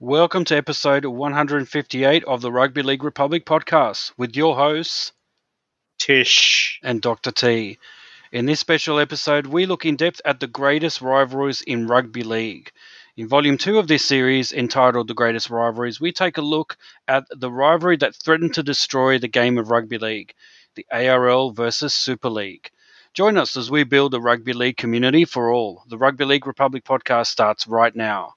Welcome to episode 158 of the Rugby League Republic podcast with your hosts Tish and Dr. T. In this special episode, we look in depth at the greatest rivalries in rugby league. In volume 2 of this series, entitled The Greatest Rivalries, we take a look at the rivalry that threatened to destroy the game of rugby league the ARL versus Super League. Join us as we build a rugby league community for all. The Rugby League Republic podcast starts right now.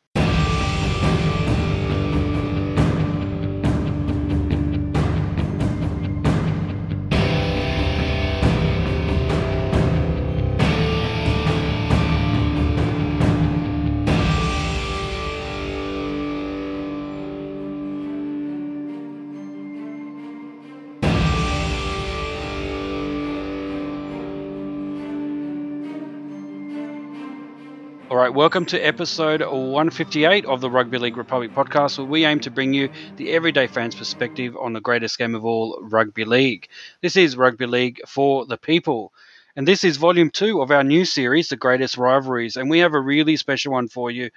Right, welcome to episode 158 of the Rugby League Republic podcast, where we aim to bring you the everyday fan's perspective on the greatest game of all, rugby league. This is Rugby League for the people. And this is volume two of our new series, The Greatest Rivalries. And we have a really special one for you.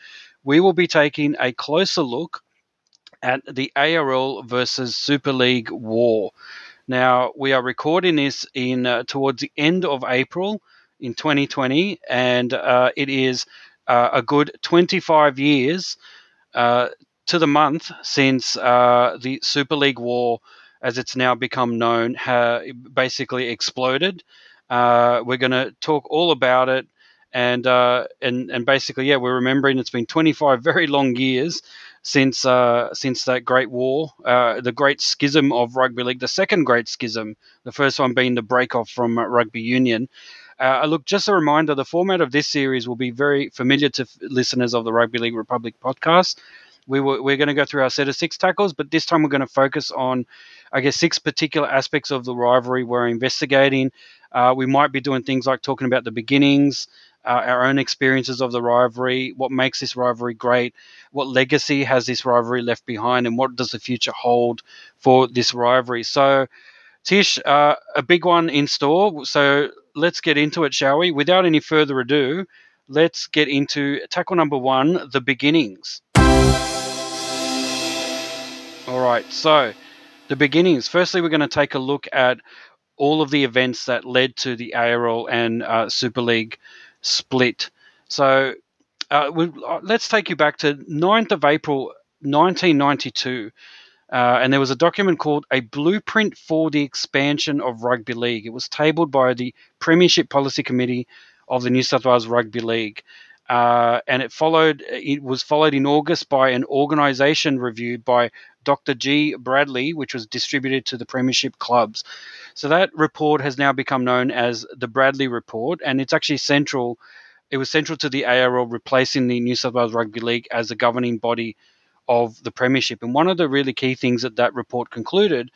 We will be taking a closer look at the ARL versus Super League war. Now, we are recording this in uh, towards the end of April in 2020, and uh, it is uh, a good 25 years uh, to the month since uh, the Super League War, as it's now become known, ha- basically exploded. Uh, we're going to talk all about it. And, uh, and and basically, yeah, we're remembering it's been 25 very long years since uh, since that great war, the great schism of rugby league, the second great schism, the first one being the break off from rugby union. Uh, look, just a reminder the format of this series will be very familiar to f- listeners of the Rugby League Republic podcast. We were, we're going to go through our set of six tackles, but this time we're going to focus on, I guess, six particular aspects of the rivalry we're investigating. Uh, we might be doing things like talking about the beginnings, uh, our own experiences of the rivalry, what makes this rivalry great, what legacy has this rivalry left behind, and what does the future hold for this rivalry. So, Tish, uh, a big one in store. So let's get into it, shall we? Without any further ado, let's get into tackle number one the beginnings. All right, so the beginnings. Firstly, we're going to take a look at all of the events that led to the ARL and uh, Super League split. So uh, we, uh, let's take you back to 9th of April 1992. Uh, and there was a document called A Blueprint for the Expansion of Rugby League. It was tabled by the Premiership Policy Committee of the New South Wales Rugby League. Uh, and it followed. It was followed in August by an organisation review by Dr. G. Bradley, which was distributed to the Premiership clubs. So that report has now become known as the Bradley Report, and it's actually central. It was central to the ARL replacing the New South Wales Rugby League as the governing body of the premiership. And one of the really key things that that report concluded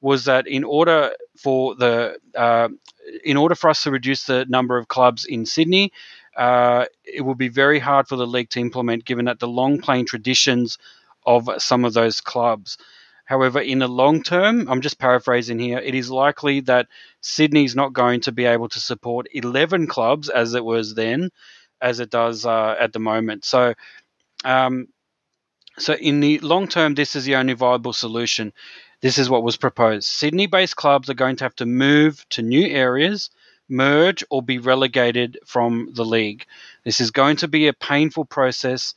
was that in order for the uh, in order for us to reduce the number of clubs in Sydney, uh, it will be very hard for the league to implement, given that the long playing traditions of some of those clubs. However, in the long term, I'm just paraphrasing here, it is likely that Sydney's not going to be able to support 11 clubs as it was then, as it does uh, at the moment. So, um, so, in the long term, this is the only viable solution. This is what was proposed. Sydney based clubs are going to have to move to new areas, merge, or be relegated from the league. This is going to be a painful process.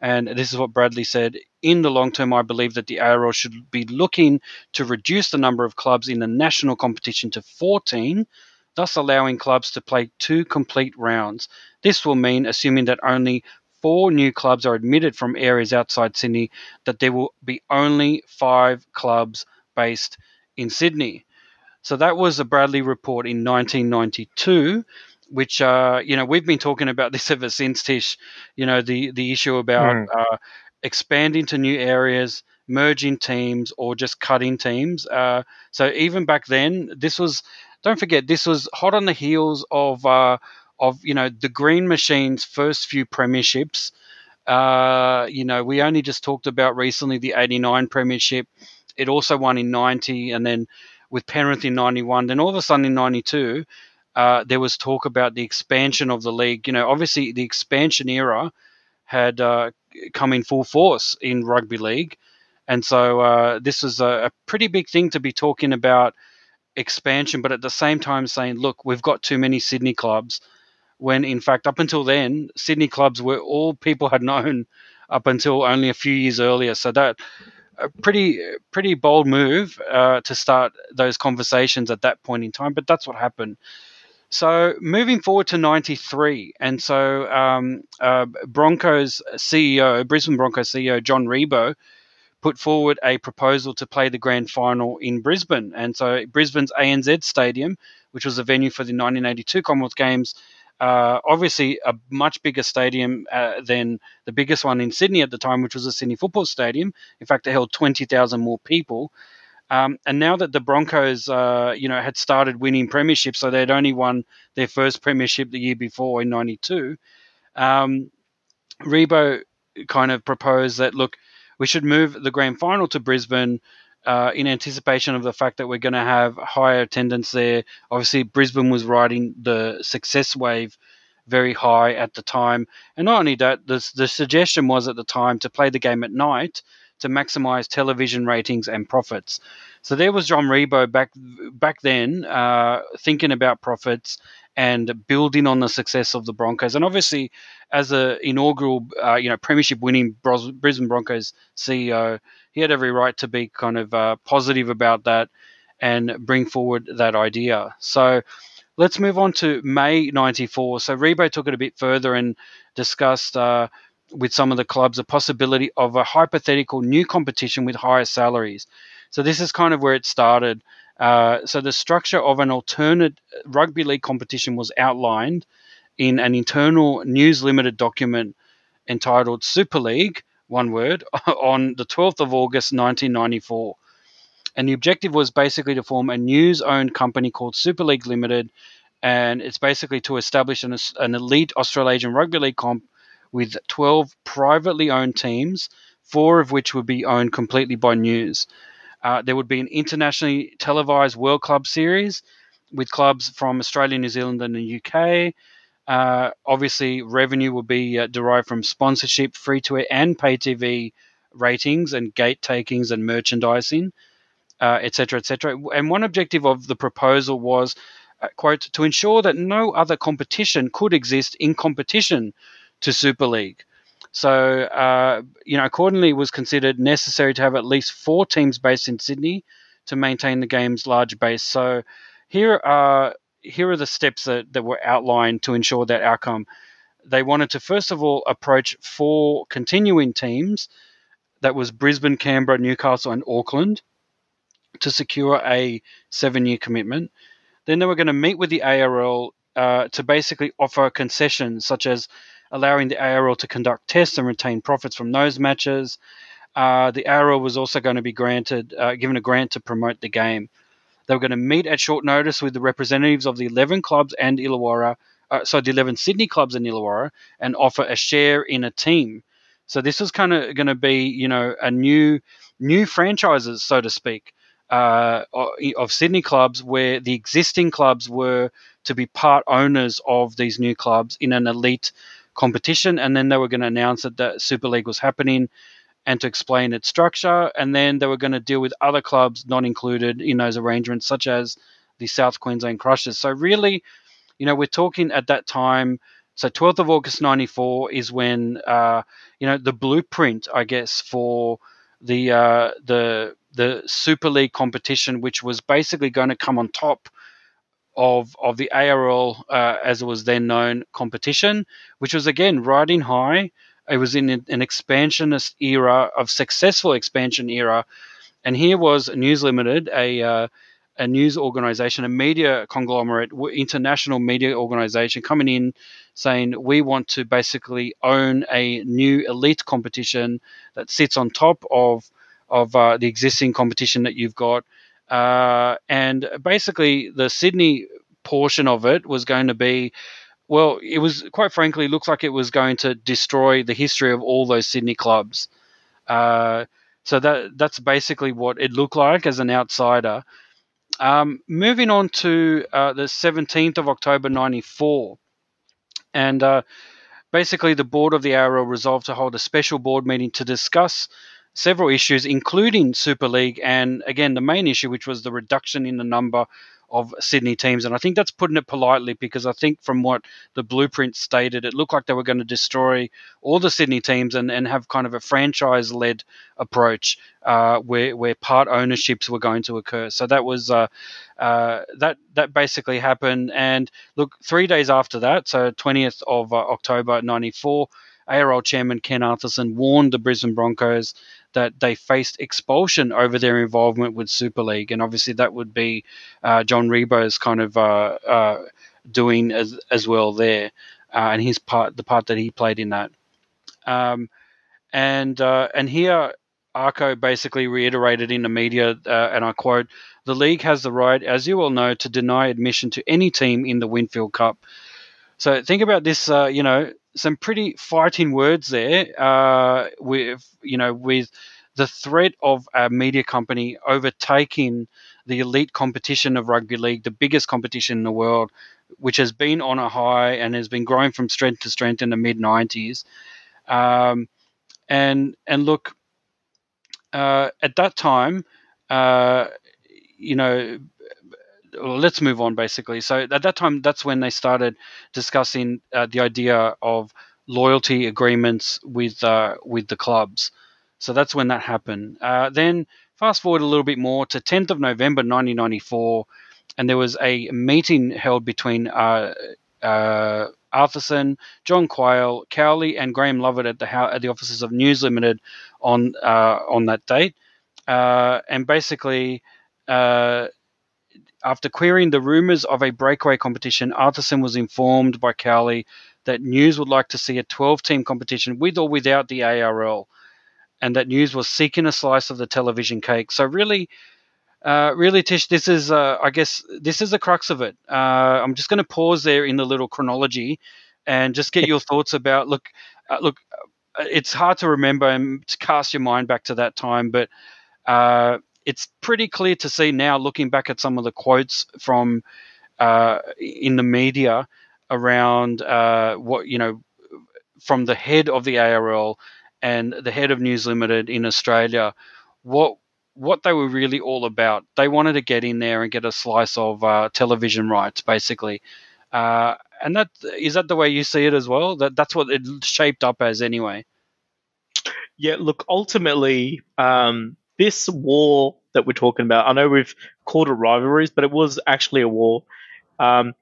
And this is what Bradley said. In the long term, I believe that the ARL should be looking to reduce the number of clubs in the national competition to 14, thus allowing clubs to play two complete rounds. This will mean, assuming that only four new clubs are admitted from areas outside Sydney, that there will be only five clubs based in Sydney. So that was the Bradley report in 1992, which uh, you know we've been talking about this ever since Tish. You know the the issue about mm. uh, expanding to new areas, merging teams, or just cutting teams. Uh, so even back then, this was don't forget this was hot on the heels of uh, of you know the Green Machine's first few premierships. Uh, you know, we only just talked about recently the '89 premiership. It also won in '90, and then with Penrith in '91. Then all of a sudden in '92, uh, there was talk about the expansion of the league. You know, obviously the expansion era had uh, come in full force in rugby league. And so uh, this was a, a, pretty big thing to be talking about expansion, but at the same time saying, look, we've got too many Sydney clubs. When in fact, up until then, Sydney clubs were all people had known up until only a few years earlier. So that a pretty pretty bold move uh, to start those conversations at that point in time. But that's what happened. So moving forward to '93, and so um, uh, Broncos CEO, Brisbane Broncos CEO John Ribot, put forward a proposal to play the grand final in Brisbane, and so Brisbane's ANZ Stadium, which was the venue for the 1982 Commonwealth Games. Uh, obviously, a much bigger stadium uh, than the biggest one in Sydney at the time, which was the Sydney Football Stadium. In fact, it held 20,000 more people. Um, and now that the Broncos, uh, you know, had started winning premierships, so they'd only won their first premiership the year before in '92, um, Ribot kind of proposed that look, we should move the grand final to Brisbane uh, in anticipation of the fact that we're going to have higher attendance there. Obviously, Brisbane was riding the success wave very high at the time, and not only that, the the suggestion was at the time to play the game at night to maximize television ratings and profits. So there was John Ribot back back then uh, thinking about profits and building on the success of the Broncos. And obviously, as a inaugural, uh, you know, premiership winning Brisbane Broncos CEO, he had every right to be kind of uh, positive about that and bring forward that idea. So let's move on to May '94. So Ribot took it a bit further and discussed uh, with some of the clubs a possibility of a hypothetical new competition with higher salaries. So this is kind of where it started. Uh, so the structure of an alternate rugby league competition was outlined in an internal news limited document entitled Super League, one word, on the 12th of August 1994. And the objective was basically to form a news owned company called Super League Limited. And it's basically to establish an, an elite Australasian rugby league comp with 12 privately owned teams, four of which would be owned completely by News. Uh, there would be an internationally televised World Club Series with clubs from Australia, New Zealand, and the UK. Uh, obviously, revenue will be uh, derived from sponsorship, free to air, and pay TV ratings, and gate takings and merchandising, etc., uh, etc. Et and one objective of the proposal was, uh, quote, to ensure that no other competition could exist in competition to Super League. So, uh, you know, accordingly, it was considered necessary to have at least four teams based in Sydney to maintain the game's large base. So, here are here are the steps that, that were outlined to ensure that outcome. They wanted to first of all approach four continuing teams, that was Brisbane, Canberra, Newcastle, and Auckland, to secure a seven-year commitment. Then they were going to meet with the ARL uh, to basically offer concessions such as allowing the ARL to conduct tests and retain profits from those matches. Uh, the ARL was also going to be granted uh, given a grant to promote the game. They were going to meet at short notice with the representatives of the 11 clubs and Illawarra, uh, so the 11 Sydney clubs and Illawarra, and offer a share in a team. So this was kind of going to be, you know, a new new franchises, so to speak, uh, of Sydney clubs, where the existing clubs were to be part owners of these new clubs in an elite competition, and then they were going to announce that the Super League was happening and to explain its structure, and then they were going to deal with other clubs not included in those arrangements, such as the South Queensland Crushers. So really, you know, we're talking at that time. So 12th of August '94 is when uh, you know the blueprint, I guess, for the uh, the the Super League competition, which was basically going to come on top of of the ARL uh, as it was then known competition, which was again riding high. It was in an expansionist era of successful expansion era, and here was News Limited, a uh, a news organization, a media conglomerate, international media organization coming in saying we want to basically own a new elite competition that sits on top of of uh, the existing competition that you've got uh, and basically, the Sydney portion of it was going to be well, it was quite frankly looks like it was going to destroy the history of all those Sydney clubs. Uh, so that that's basically what it looked like as an outsider. Um, moving on to uh, the 17th of October '94, and uh, basically the board of the ARL resolved to hold a special board meeting to discuss several issues, including Super League, and again the main issue, which was the reduction in the number of Sydney teams. And I think that's putting it politely because I think from what the blueprint stated, it looked like they were going to destroy all the Sydney teams and, and have kind of a franchise led approach uh, where, where part ownerships were going to occur. So that was uh, uh, that that basically happened. And look, three days after that, so 20th of uh, October 94, ARL chairman Ken Arthurson warned the Brisbane Broncos that they faced expulsion over their involvement with Super League, and obviously that would be uh, John Ribot's kind of uh, uh, doing as as well there, uh, and his part, the part that he played in that. Um, and uh, and here, Arko basically reiterated in the media, uh, and I quote: "The league has the right, as you all know, to deny admission to any team in the Winfield Cup." So think about this. you know, some pretty fighting words there. Uh, with you know, with the threat of a media company overtaking the elite competition of rugby league, the biggest competition in the world, which has been on a high and has been growing from strength to strength in the mid '90s. Um, and and look, uh, at that time, uh, you know, let's move on basically. So at that time, that's when they started discussing uh, the idea of loyalty agreements with uh, with the clubs. So that's when that happened. Uh, then fast forward a little bit more to 10th of November 1994, and there was a meeting held between uh, uh, Arthurson, John Quayle, Cowley, and Graham Lovett at the at the offices of News Limited on uh, on that date, and basically after querying the rumours of a breakaway competition, Arthurson was informed by Cowley that News would like to see a 12 team competition with or without the ARL, and that News was seeking a slice of the television cake. So, really, uh, really, Tish, this is, uh, I guess, this is the crux of it. Uh, I'm just going to pause there in the little chronology and just get your thoughts about look, uh, look, uh, it's hard to remember and to cast your mind back to that time, but uh, it's pretty clear to see now, looking back at some of the quotes from uh, in the media around uh, what you know from the head of the ARL and the head of News Limited in Australia, what what they were really all about. They wanted to get in there and get a slice of uh, television rights, basically. Uh, and that is that the way you see it as well. That that's what it shaped up as, anyway. Yeah, look, ultimately, um, this war that we're talking about, I know we've called it rivalries, but it was actually a war. Um,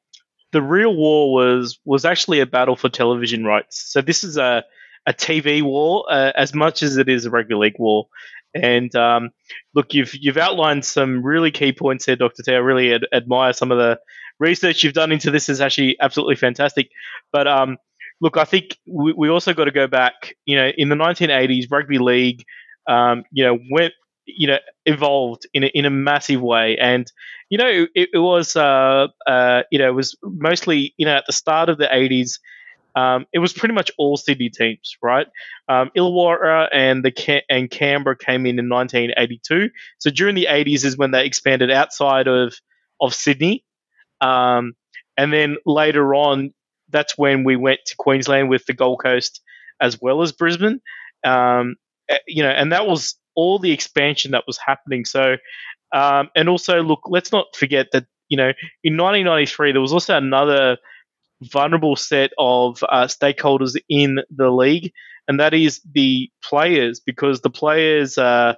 the real war was was actually a battle for television rights. So this is a a TV war uh, as much as it is a rugby league war. And um, look, you've you've outlined some really key points here, Doctor T. I really ad- admire some of the research you've done into this. is actually absolutely fantastic. But um, look, I think we, we also got to go back. You know, in the 1980s, rugby league, um, you know, went you know evolved in a, in a massive way and you know it, it was uh, uh, you know it was mostly you know at the start of the 80s um, it was pretty much all Sydney teams, right? Um, Illawarra and the and Canberra came in in 1982. So during the 80s is when they expanded outside of of Sydney, um, and then later on, that's when we went to Queensland with the Gold Coast as well as Brisbane. Um, eh, you know, and that was all the expansion that was happening. So, um, and also, look, let's not forget that you know in 1993 there was also another vulnerable set of uh, stakeholders in the league, and that is the players, because the players uh,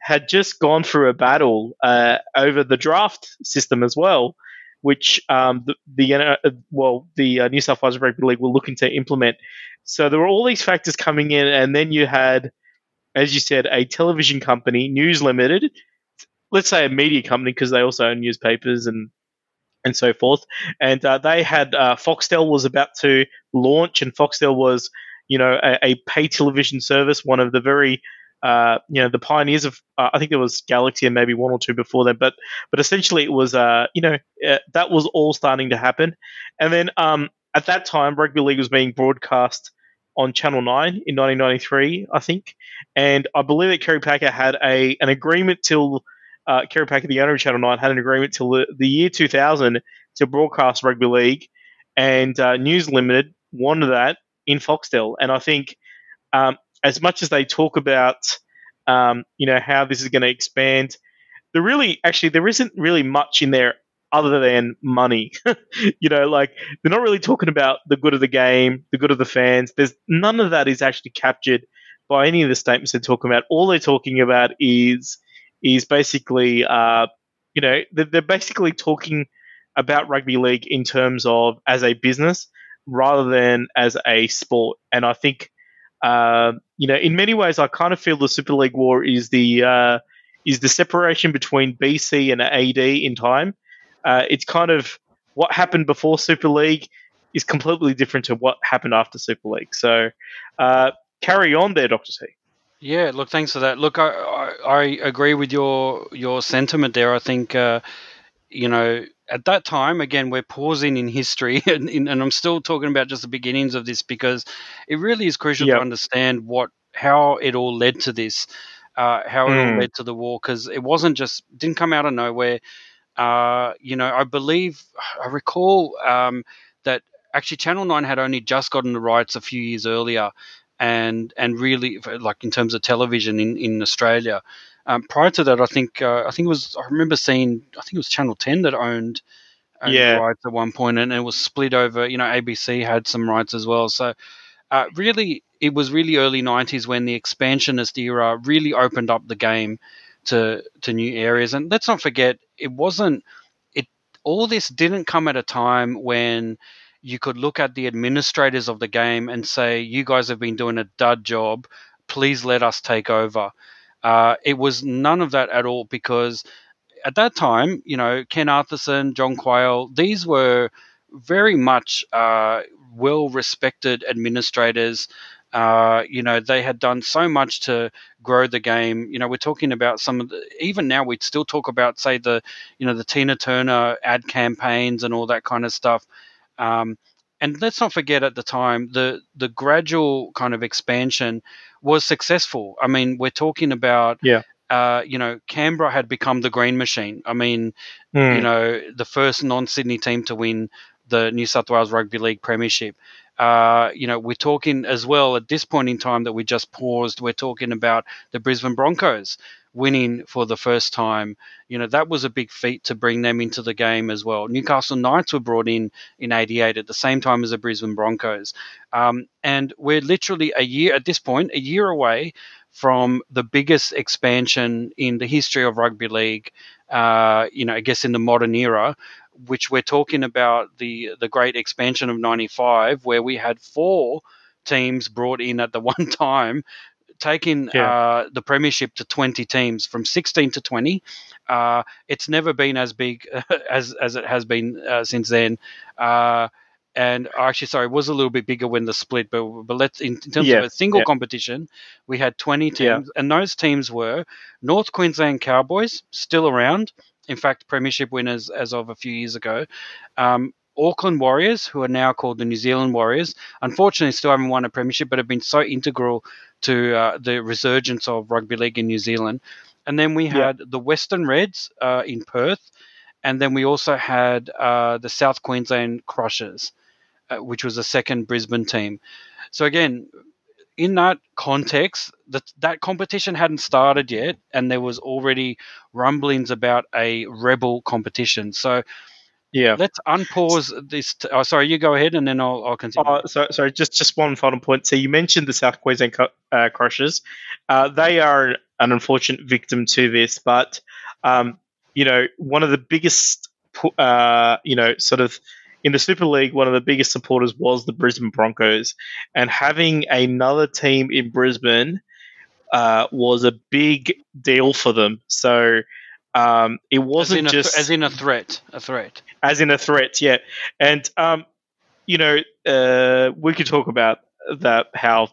had just gone through a battle uh, over the draft system as well, which um, the, the uh, well the uh, New South Wales Rugby League were looking to implement. So there were all these factors coming in, and then you had as you said, a television company, News Limited, let's say a media company because they also own newspapers and and so forth. And uh, they had uh, Foxtel was about to launch, and Foxtel was, you know, a, a pay television service, one of the very uh, you know the pioneers of uh, I think there was Galaxy and maybe one or two before them, but but essentially it was uh, you know uh, that was all starting to happen, and then um, at that time rugby league was being broadcast on Channel 9 in 1993, I think. And I believe that Kerry Packer had a an agreement till uh, Kerry Packer, the owner of Channel 9, had an agreement till the, the year 2000 to broadcast rugby league. And uh, News Limited wanted that in Foxtel. And I think um, as much as they talk about, um, you know, how this is going to expand, there really, actually, there isn't really much in there other than money. you know, like they're not really talking about the good of the game, the good of the fans. There's none of that is actually captured by any of the statements they're talking about. All they're talking about is is basically, uh, you know, they're, they're basically talking about rugby league in terms of as a business rather than as a sport. And I think, uh, you know, in many ways, I kind of feel the Super League War is the uh, is the separation between BC and AD in time. Uh, it's kind of what happened before Super League is completely different to what happened after Super League. So uh, carry on there, Doctor T. Yeah, look, thanks for that. Look, I, I, I agree with your your sentiment there. I think uh, you know at that time again we're pausing in history and, and i'm still talking about just the beginnings of this because it really is crucial yep. to understand what how it all led to this uh, how it all hmm. led to the war because it wasn't just didn't come out of nowhere uh, you know i believe i recall um, that actually channel 9 had only just gotten the rights a few years earlier and and really like in terms of television in, in australia um, prior to that, I think uh, I think it was I remember seeing I think it was Channel Ten that owned, owned yeah. rights at one point, and it was split over. You know, ABC had some rights as well. So uh, really, it was really early '90s when the expansionist era really opened up the game to to new areas. And let's not forget, it wasn't it. All this didn't come at a time when you could look at the administrators of the game and say, "You guys have been doing a dud job. Please let us take over." Uh, it was none of that at all because at that time, you know, Ken Arthurson, John Quayle, these were very much uh, well respected administrators. Uh, you know, they had done so much to grow the game. You know, we're talking about some of the, even now we'd still talk about, say, the, you know, the Tina Turner ad campaigns and all that kind of stuff. Um, and let's not forget at the time the the gradual kind of expansion was successful. I mean, we're talking about yeah. Uh, you know, Canberra had become the green machine. I mean, mm. you know, the first non-Sydney team to win the New South Wales Rugby League Premiership. Uh, you know, we're talking as well at this point in time that we just paused. We're talking about the Brisbane Broncos winning for the first time. You know, that was a big feat to bring them into the game as well. Newcastle Knights were brought in in 88 at the same time as the Brisbane Broncos. Um, and we're literally a year, at this point, a year away from the biggest expansion in the history of rugby league, uh, you know, I guess in the modern era, which we're talking about the the great expansion of 95 where we had four teams brought in at the one time taking yeah. uh, the premiership to 20 teams from 16 to 20. Uh, it's never been as big as as it has been uh, since then. Uh, and actually, sorry, it was a little bit bigger when the split, but but let's in, in terms yes. of a single yeah. competition, we had 20 teams, yeah. and those teams were North Queensland Cowboys, still around. In fact, premiership winners as of a few years ago. Um, Auckland Warriors, who are now called the New Zealand Warriors, unfortunately still haven't won a premiership, but have been so integral to uh, the resurgence of rugby league in New Zealand. And then we had the Western Reds uh, in Perth, and then we also had uh, the South Queensland Crushers, uh, which was a second Brisbane team. So again, in that context, that that competition hadn't started yet, and there was already rumblings about a rebel competition. So yeah. Let's unpause this. T- oh, sorry, you go ahead, and then I'll, I'll continue. Uh, so, sorry, just just one final point. So you mentioned the South Queensland uh, Crushers. Uh, they are an unfortunate victim to this, but um, you know, one of the biggest, uh, you know, sort of in the Super League, one of the biggest supporters was the Brisbane Broncos, and having another team in Brisbane uh, was a big deal for them. So um, it wasn't as just th- as in a threat, a threat, as in a threat, yeah. And um, you know, uh, we could talk about that how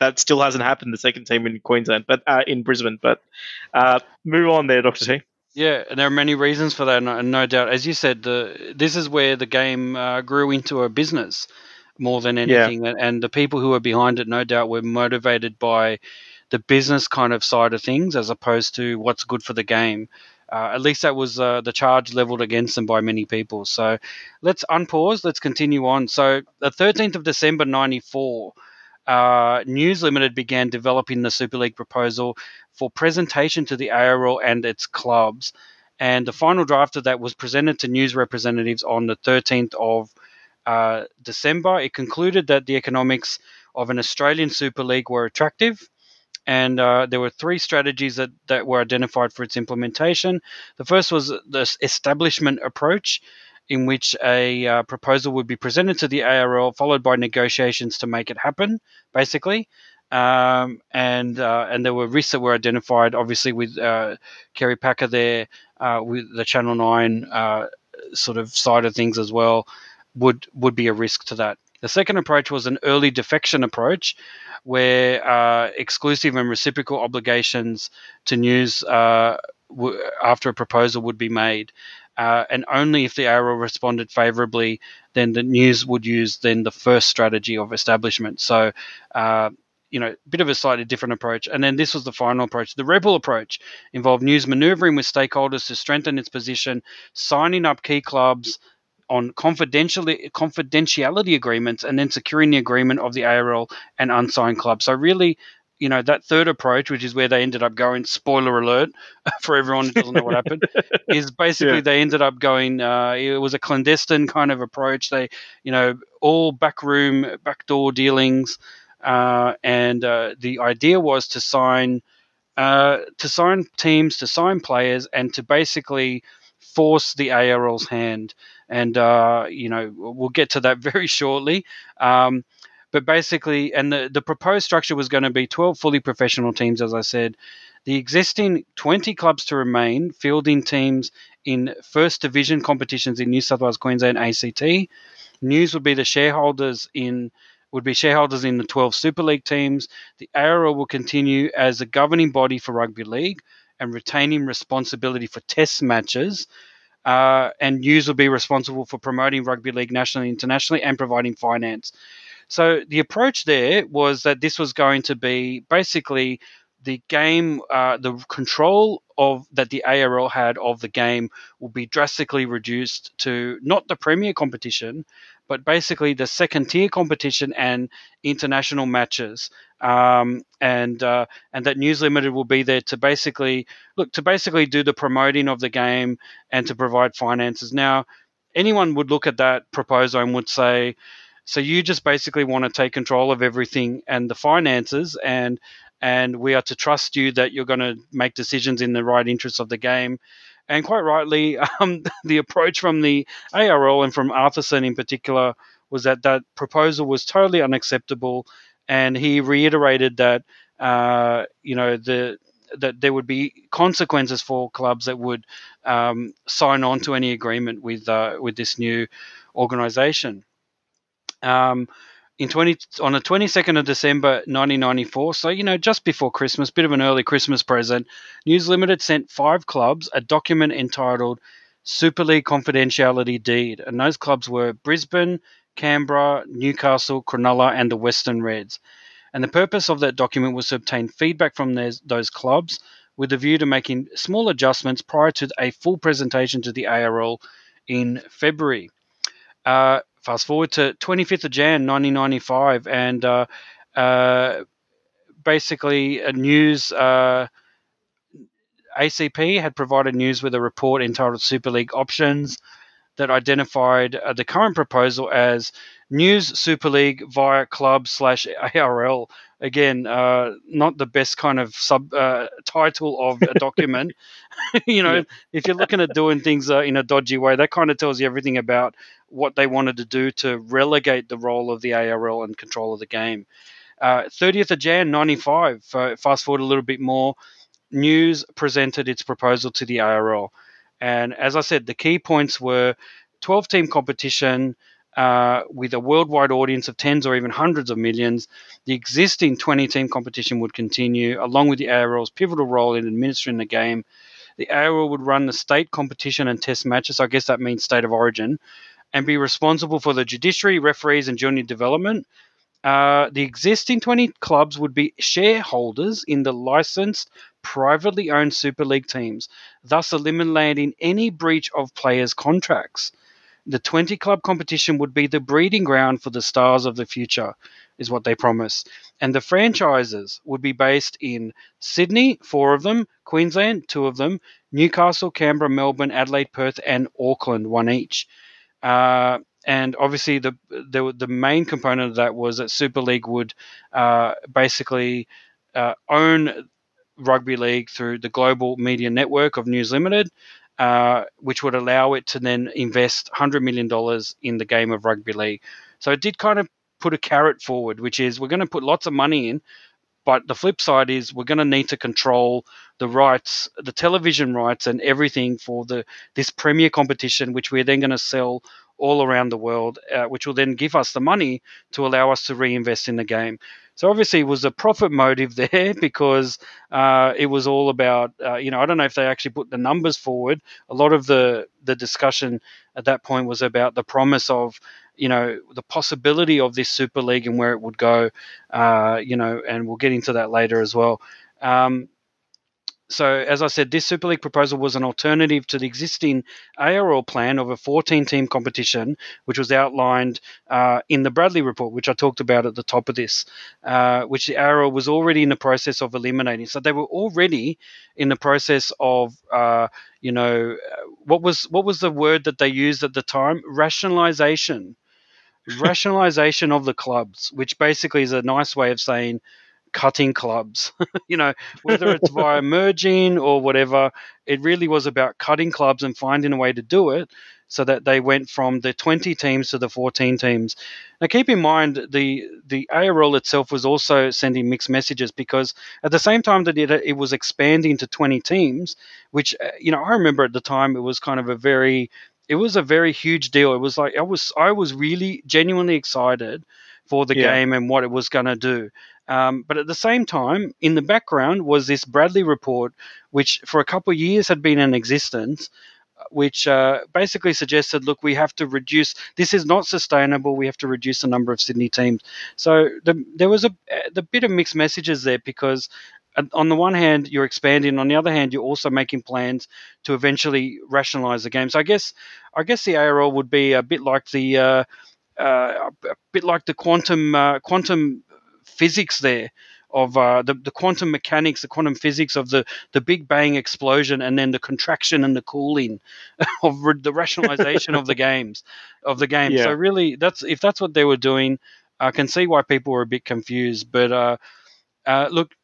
that still hasn't happened. The second team in Queensland, but uh, in Brisbane. But uh, move on there, Doctor T. Yeah, and there are many reasons for that, and no, no doubt, as you said, the this is where the game uh, grew into a business more than anything, yeah. and the people who were behind it, no doubt, were motivated by the business kind of side of things as opposed to what's good for the game. Uh, at least that was uh, the charge leveled against them by many people. So let's unpause. Let's continue on. So the 13th of December 94, uh, News Limited began developing the Super League proposal for presentation to the ARL and its clubs. And the final draft of that was presented to news representatives on the 13th of uh, December. It concluded that the economics of an Australian Super League were attractive and uh, there were three strategies that, that were identified for its implementation. The first was the establishment approach, in which a uh, proposal would be presented to the ARL, followed by negotiations to make it happen, basically. Um, and uh, and there were risks that were identified, obviously with uh, Kerry Packer there, uh, with the Channel Nine uh, sort of side of things as well, would would be a risk to that. The second approach was an early defection approach, where uh, exclusive and reciprocal obligations to news after a proposal would be made. Uh, and only if the ARL responded favorably, then the news would use then the first strategy of establishment. So, uh, you know, a bit of a slightly different approach. And then this was the final approach. The rebel approach involved news maneuvering with stakeholders to strengthen its position, signing up key clubs, on confidentiality confidentiality agreements and then securing the agreement of the ARL and unsigned clubs. So really, you know, that third approach, which is where they ended up going, spoiler alert for everyone who doesn't know what happened, is basically yeah. they ended up going, uh, it was a clandestine kind of approach. They, you know, all backroom, backdoor dealings. Uh, and uh, the idea was to sign, uh, to sign teams, to sign players, and to basically force the ARL's hand and uh, you know we'll get to that very shortly. Um, but basically, and the, the proposed structure was going to be 12 fully professional teams, as I said. The existing 20 clubs to remain, fielding teams in first division competitions in New South Wales, Queensland, ACT. News would be the shareholders in would be shareholders in the 12 Super League teams. The ARL will continue as a governing body for rugby league and retaining responsibility for test matches uh, and News will be responsible for promoting rugby league nationally and internationally and providing finance. So the approach there was that this was going to be basically the game, uh, the control of that the ARL had of the game will be drastically reduced to not the premier competition, but basically the second tier competition and international matches. Um, and uh, and that News Limited will be there to basically look to basically do the promoting of the game and to provide finances. Now, anyone would look at that proposal and would say, so you just basically want to take control of everything and the finances and and we are to trust you that you're going to make decisions in the right interests of the game and quite rightly, um, the approach from the ARL and from Arthurson in particular was that that proposal was totally unacceptable, and he reiterated that uh, you know the that there would be consequences for clubs that would um, sign on to any agreement with uh, with this new organization. Um, in 20 on the 22nd of December 1994. So you know, just before Christmas, bit of an early Christmas present. News Limited sent five clubs a document entitled Super League Confidentiality Deed, and those clubs were Brisbane, Canberra, Newcastle, Cronulla, and the Western Reds. And the purpose of that document was to obtain feedback from those clubs with a view to making small adjustments prior to a full presentation to the ARL in February. Uh, fast forward to 25th of Jan 1995, and uh, uh, basically a news. Uh, ACP had provided news with a report entitled Super League Options that identified uh, the current proposal as News Super League via club slash ARL. Again, uh, not the best kind of sub uh, title of a document. you know, yeah. if you're looking at doing things uh, in a dodgy way, that kind of tells you everything about what they wanted to do to relegate the role of the ARL and control of the game. Uh, 30th of Jan 95, fast forward a little bit more, News presented its proposal to the ARL. And as I said, the key points were 12 team competition, uh, with a worldwide audience of tens or even hundreds of millions, the existing 20 team competition would continue, along with the ARL's pivotal role in administering the game. The ARL would run the state competition and test matches, I guess that means state of origin, and be responsible for the judiciary, referees, and junior development. Uh, the existing 20 clubs would be shareholders in the licensed privately owned Super League teams, thus eliminating any breach of players' contracts. The 20 club competition would be the breeding ground for the stars of the future, is what they promise. And the franchises would be based in Sydney, four of them, Queensland, two of them, Newcastle, Canberra, Melbourne, Adelaide, Perth, and Auckland, one each. Uh, and obviously, the, the the main component of that was that Super League would uh, basically uh, own rugby league through the global media network of News Limited, uh, which would allow it to then invest $100 million in the game of rugby league. So it did kind of put a carrot forward, which is we're going to put lots of money in, but the flip side is we're going to need to control the rights, the television rights, and everything for the this premier competition, which we're then going to sell all around the world, uh, which will then give us the money to allow us to reinvest in the game. So obviously, it was a profit motive there because uh, it was all about, uh, you know, I don't know if they actually put the numbers forward. A lot of the the discussion at that point was about the promise of, you know, the possibility of this Super League and where it would go, uh, you know, and we'll get into that later as well. Um, so, as I said, this Super League proposal was an alternative to the existing ARL plan of a 14 team competition, which was outlined uh, in the Bradley report, which I talked about at the top of this, uh, which the ARL was already in the process of eliminating. So, they were already in the process of, uh, you know, what was what was the word that they used at the time? Rationalization. Rationalization of the clubs, which basically is a nice way of saying cutting clubs. you know, whether it's via merging or whatever, it really was about cutting clubs and finding a way to do it so that they went from the 20 teams to the 14 teams. Now, keep in mind the the ARL itself was also sending mixed messages because at the same time that it, it was expanding to 20 teams, which uh, you know I remember at the time it was kind of a very it was a very huge deal. It was like I was I was really genuinely excited for the yeah. game and what it was going to do. Um, but at the same time, in the background was this Bradley report, which for a couple of years had been in existence, which uh, basically suggested, look, we have to reduce. This is not sustainable. We have to reduce the number of Sydney teams. So the, there was a bit of mixed messages there because. On the one hand, you're expanding. On the other hand, you're also making plans to eventually rationalize the game. So I guess, I guess the ARL would be a bit like the, uh, uh, a bit like the quantum uh, quantum physics there of uh, the, the quantum mechanics, the quantum physics of the, the Big Bang explosion, and then the contraction and the cooling of the rationalization of the games of the game. Yeah. So really, that's if that's what they were doing, I can see why people were a bit confused. But uh, uh, look,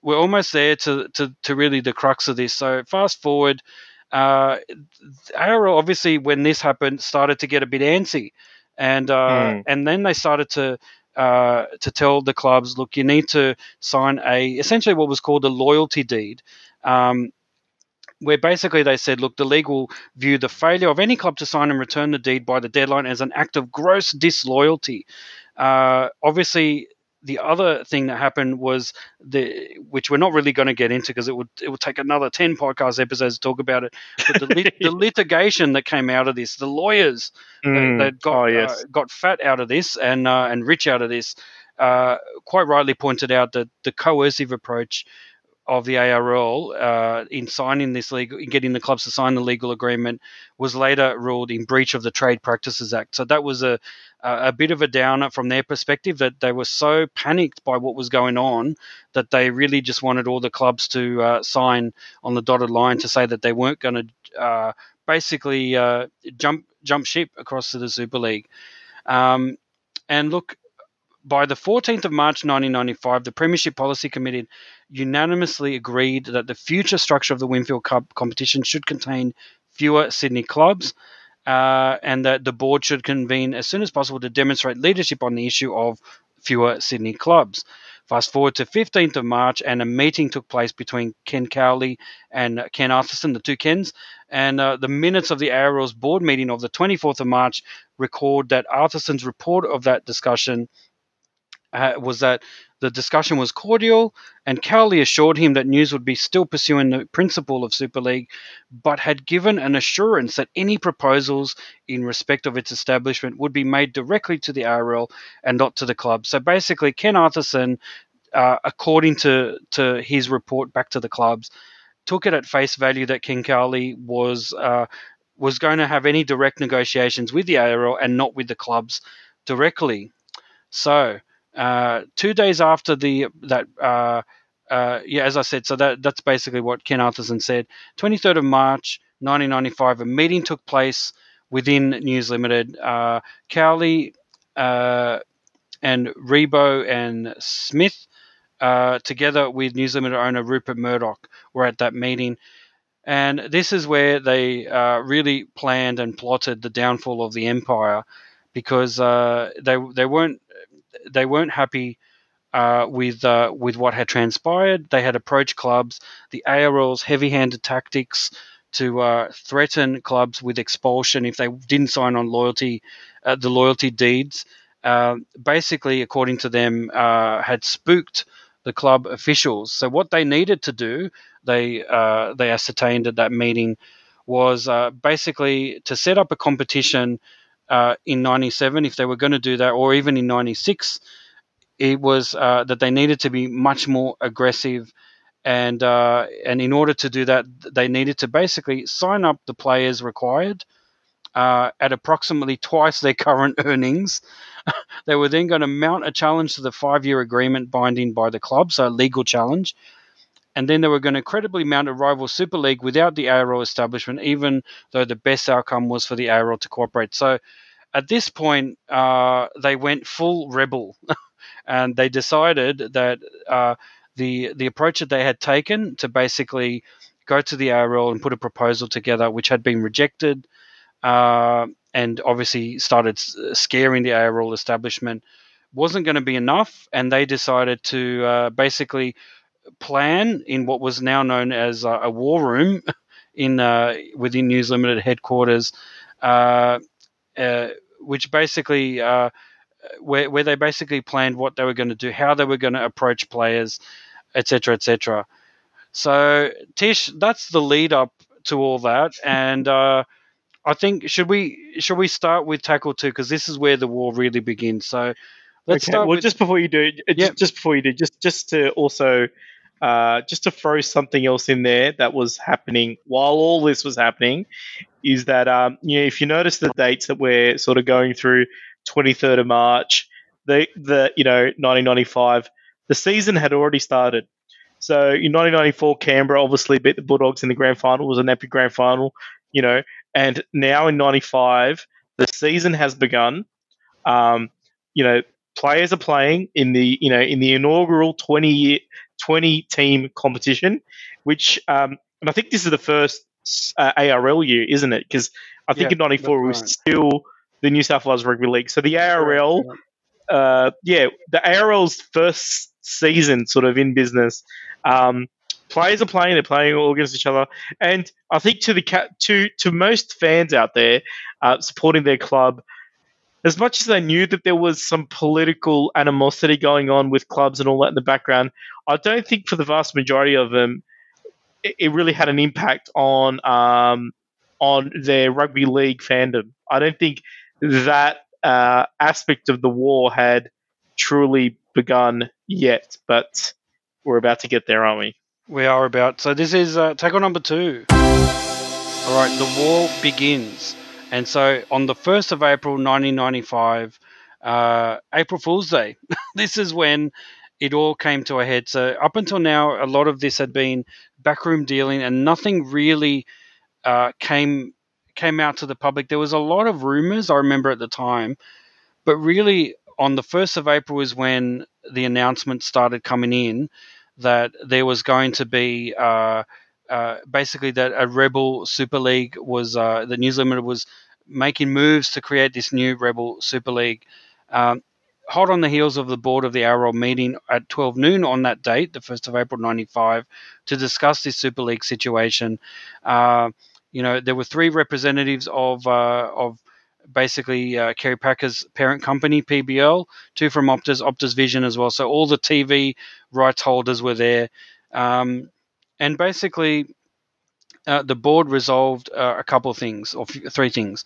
we're almost there to, to to really the crux of this. So fast forward. Uh, ARL obviously, when this happened, started to get a bit antsy, and uh, mm. and then they started to uh, to tell the clubs, look, you need to sign a essentially what was called a loyalty deed. Um, where basically they said, look, the league will view the failure of any club to sign and return the deed by the deadline as an act of gross disloyalty. Uh, obviously, the other thing that happened was the which we're not really going to get into because it would it would take another 10 podcast episodes to talk about it but the, lit, the litigation that came out of this the lawyers mm. that, that, got oh, yes. uh, got fat out of this and uh, and rich out of this uh, quite rightly pointed out that the coercive approach of the ARL uh, in signing this legal, in getting the clubs to sign the legal agreement, was later ruled in breach of the Trade Practices Act. So that was a a bit of a downer from their perspective that they were so panicked by what was going on that they really just wanted all the clubs to uh, sign on the dotted line to say that they weren't going to uh, basically uh, jump jump ship across to the Super League. Um, and look, by the 14th of March 1995, the Premiership Policy Committee unanimously agreed that the future structure of the Winfield Cup competition should contain fewer Sydney clubs. Uh, and that the board should convene as soon as possible to demonstrate leadership on the issue of fewer Sydney clubs. Fast forward to 15th of March, and a meeting took place between Ken Cowley and Ken Arthurson, the two Kens. And uh, the minutes of the ARL's board meeting of the 24th of March record that Arthurson's report of that discussion was that the discussion was cordial, and Cowley assured him that News would be still pursuing the principle of Super League, but had given an assurance that any proposals in respect of its establishment would be made directly to the ARL and not to the club. So basically, Ken Arthurson uh, according to to his report back to the clubs, took it at face value that Ken Cowley was uh, was going to have any direct negotiations with the ARL and not with the clubs directly. So uh, two days after the that uh, uh, yeah, as I said, so that that's basically what Ken Arthurson said. Twenty third of March, nineteen ninety five, a meeting took place within News Limited. Uh, Cowley uh, and Ribot and Smith. Uh, together with News Limited owner Rupert Murdoch, were at that meeting. And this is where they really planned and plotted the downfall of the empire, because uh, they they weren't they weren't happy uh, with uh, with what had transpired. They had approached clubs. The ARL's heavy-handed tactics to uh, threaten clubs with expulsion if they didn't sign on loyalty uh, the loyalty deeds. basically, according to them, had spooked the club officials. So what they needed to do they uh, they ascertained at that meeting was uh, basically to set up a competition uh, in 97 if they were going to do that or even in 96 it was uh, that they needed to be much more aggressive and uh, and in order to do that they needed to basically sign up the players required uh, at approximately twice their current earnings. They were then going to mount a challenge to the five-year agreement binding by the club so a legal challenge and then they were going to credibly mount a rival Super League without the ARL establishment, even though the best outcome was for the ARL to cooperate. So at this point, uh, they went full rebel, and they decided that uh, the the approach that they had taken to basically go to the ARL and put a proposal together, which had been rejected, uh, and obviously started scaring the ARL establishment, wasn't going to be enough, and they decided to uh, basically plan in what was now known as a, a war room in uh, within News Limited headquarters, uh, uh, which basically uh, where where they basically planned what they were going to do, how they were going to approach players, etc., etc. So Tish, that's the lead up to all that, and uh, I think should we should we start with tackle two because this is where the war really begins. So. Let's okay. start well, with, just before you do, just, just before you do, just just to also uh, just to throw something else in there that was happening while all this was happening is that um, you know if you notice the dates that we're sort of going through 23rd of March the the you know 1995 the season had already started. So in 1994 Canberra obviously beat the Bulldogs in the grand final it was an epic grand final you know and now in 95 the season has begun. Um, you know players are playing in the you know in the inaugural 20 year 20 team competition, which, um, and I think this is the first uh, ARL year, isn't it? Because I think yeah, in '94 right. was still the New South Wales Rugby League. So the ARL, uh, yeah, the ARL's first season sort of in business. Um, players are playing; they're playing all against each other, and I think to the to to most fans out there uh, supporting their club, as much as they knew that there was some political animosity going on with clubs and all that in the background, I don't think for the vast majority of them, it, it really had an impact on um, on their rugby league fandom. I don't think that uh, aspect of the war had truly begun yet, but we're about to get there, aren't we? We are about. So this is uh, tackle number two. All right, the war begins. And so on the 1st of April 1995, uh, April Fool's Day, this is when it all came to a head. So up until now, a lot of this had been backroom dealing, and nothing really uh, came came out to the public. There was a lot of rumors. I remember at the time, but really on the first of April is when the announcement started coming in that there was going to be. Uh, uh, basically, that a rebel super league was uh, the News Limited was making moves to create this new Rebel Super League. Um, hot on the heels of the board of the ARL meeting at 12 noon on that date, the 1st of April 95, to discuss this Super League situation. Uh, you know, there were three representatives of, uh, of basically uh, Kerry Packer's parent company, PBL, two from Optus, Optus Vision as well. So all the TV rights holders were there. Um, and basically, uh, the board resolved uh, a couple of things, or three things.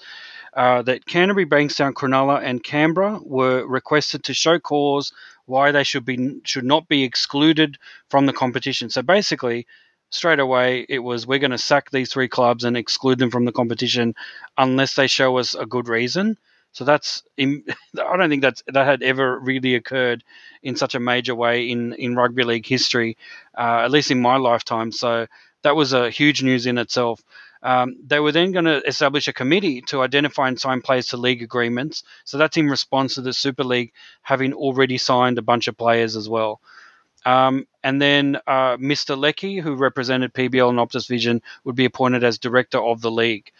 Uh, that Canterbury, Bankstown, Cronulla, and Canberra were requested to show cause why they should be should not be excluded from the competition. So basically, straight away it was we're going to sack these three clubs and exclude them from the competition unless they show us a good reason. So that's I don't think that's that had ever really occurred in such a major way in in rugby league history, uh, at least in my lifetime. So that was a huge news in itself. Um, they were then going to establish a committee to identify and sign players to league agreements. So that's in response to the Super League having already signed a bunch of players as well. Um, and then uh, Mr. Leckie, who represented PBL and Optus Vision, would be appointed as director of the league.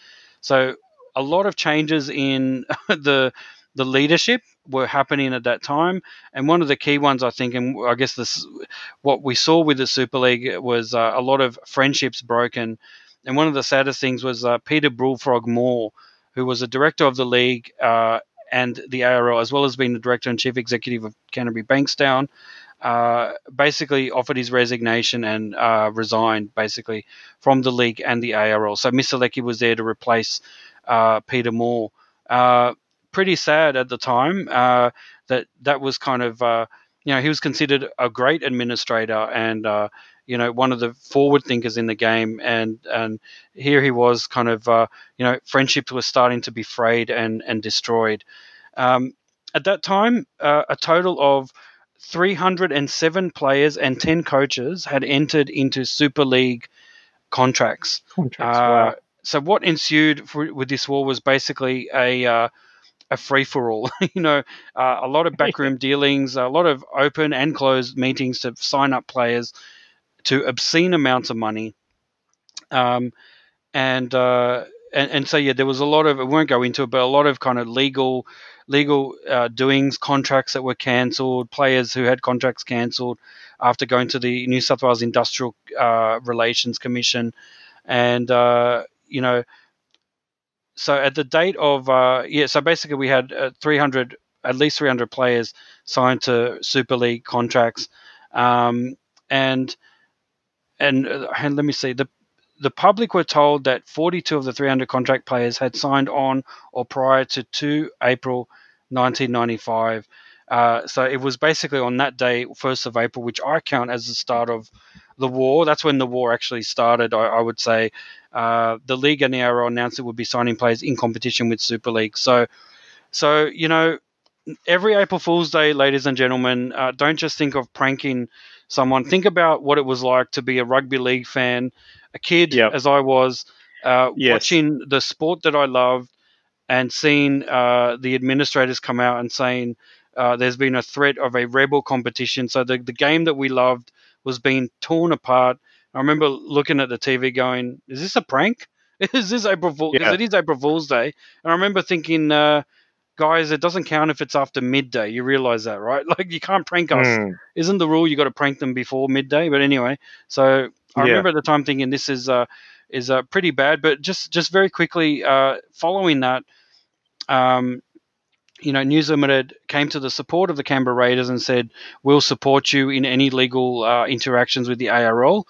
So a lot of changes in the the leadership were happening at that time, and one of the key ones I think, and I guess this what we saw with the Super League was uh, a lot of friendships broken, and one of the saddest things was uh, Peter Bullfrog Moore, who was a director of the league uh, and the ARL, as well as being the director and chief executive of Canterbury Bankstown. Uh, basically offered his resignation and uh, resigned basically from the league and the ARL. So Mr. Leckie was there to replace uh, Peter Moore. Uh, pretty sad at the time uh, that that was kind of uh, you know he was considered a great administrator and uh, you know one of the forward thinkers in the game and and here he was kind of uh, you know friendships were starting to be frayed and and destroyed. Um, at that time, uh, a total of 307 players and 10 coaches had entered into Super League contracts. Contracts, wow so what ensued for, with this war was basically a uh, a free for all. you know, uh, a lot of backroom dealings, a lot of open and closed meetings to sign up players to obscene amounts of money. Um, and, uh, and and so yeah, there was a lot of. I won't go into it, but a lot of kind of legal legal uh, doings, contracts that were cancelled, players who had contracts cancelled after going to the New South Wales Industrial uh, Relations Commission, and uh, you know, so at the date of uh, yeah, so basically we had uh, 300, at least 300 players signed to Super League contracts, um, and and uh, and let me see the the public were told that 42 of the 300 contract players had signed on or prior to 2 April 1995. Uh, so it was basically on that day, 1st of April, which I count as the start of the war. That's when the war actually started, I, I would say. Uh, the league and the ARL announced it would be signing players in competition with Super League. So, so you know, every April Fool's Day, ladies and gentlemen, uh, don't just think of pranking someone. Think about what it was like to be a rugby league fan, a kid yep. as I was, uh, yes. watching the sport that I loved, and seeing uh, the administrators come out and saying uh, there's been a threat of a rebel competition. So the the game that we loved was being torn apart. I remember looking at the TV going, "Is this a prank? Is this April Fool? Yeah. It is April Fool's Day." And I remember thinking, uh, "Guys, it doesn't count if it's after midday. You realize that, right? Like you can't prank us. Mm. Isn't the rule you got to prank them before midday?" But anyway, so I yeah. remember at the time thinking this is uh, is uh, pretty bad. But just just very quickly uh, following that. Um, you know, News Limited came to the support of the Canberra Raiders and said, "We'll support you in any legal uh, interactions with the ARL."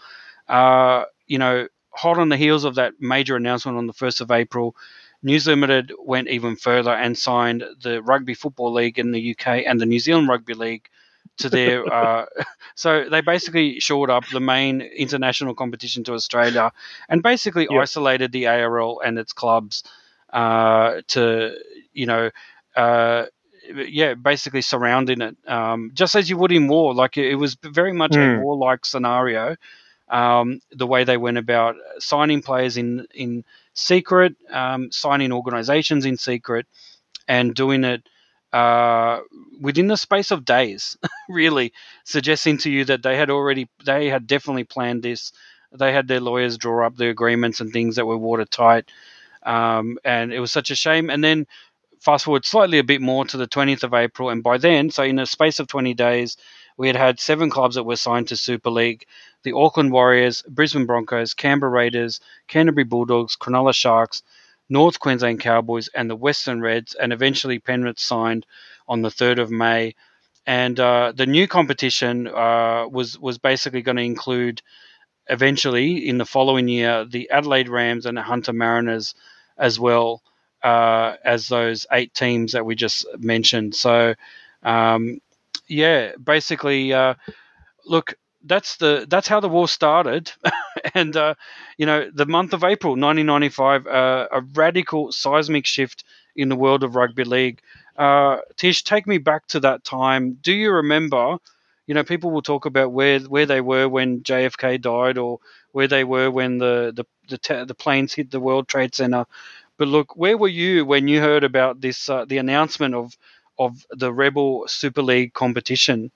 Uh, you know, hot on the heels of that major announcement on the first of April, News Limited went even further and signed the Rugby Football League in the UK and the New Zealand Rugby League to their. uh, so they basically shored up the main international competition to Australia and basically yep. isolated the ARL and its clubs uh, to, you know uh, yeah, basically surrounding it, um, just as you would in war. Like it, was very much mm. a hmm. war-like scenario. Um, the way they went about signing players in in secret, um, signing organizations in secret, and doing it uh, within the space of days. really, suggesting to you that they had already, they had definitely planned this. They had their lawyers draw up the agreements and things that were watertight. Um, and it was such a shame. And then fast forward slightly a bit more to the 20th of April, and by then, so in a space of 20 days, we had had seven clubs that were signed to Super League the Auckland Warriors, Brisbane Broncos, Canberra Raiders, Canterbury Bulldogs, Cronulla Sharks, North Queensland Cowboys, and the Western Reds, and eventually Penrith signed on the 3rd of May. And uh, the new competition uh, was was basically going to include eventually in the following year the Adelaide Rams and the Hunter Mariners as well uh, as those eight teams that we just mentioned. So, um, yeah, basically, uh, look, that's the that's how the war started, and uh, you know, the month of April 1995, uh, a radical seismic shift in the world of rugby league. Uh, Tish, take me back to that time. Do you remember? You know, people will talk about where where they were when JFK died, or where they were when the the the, te- the planes hit the World Trade Center. But look, where were you when you heard about this? Uh, the announcement of of the Rebel Super League competition.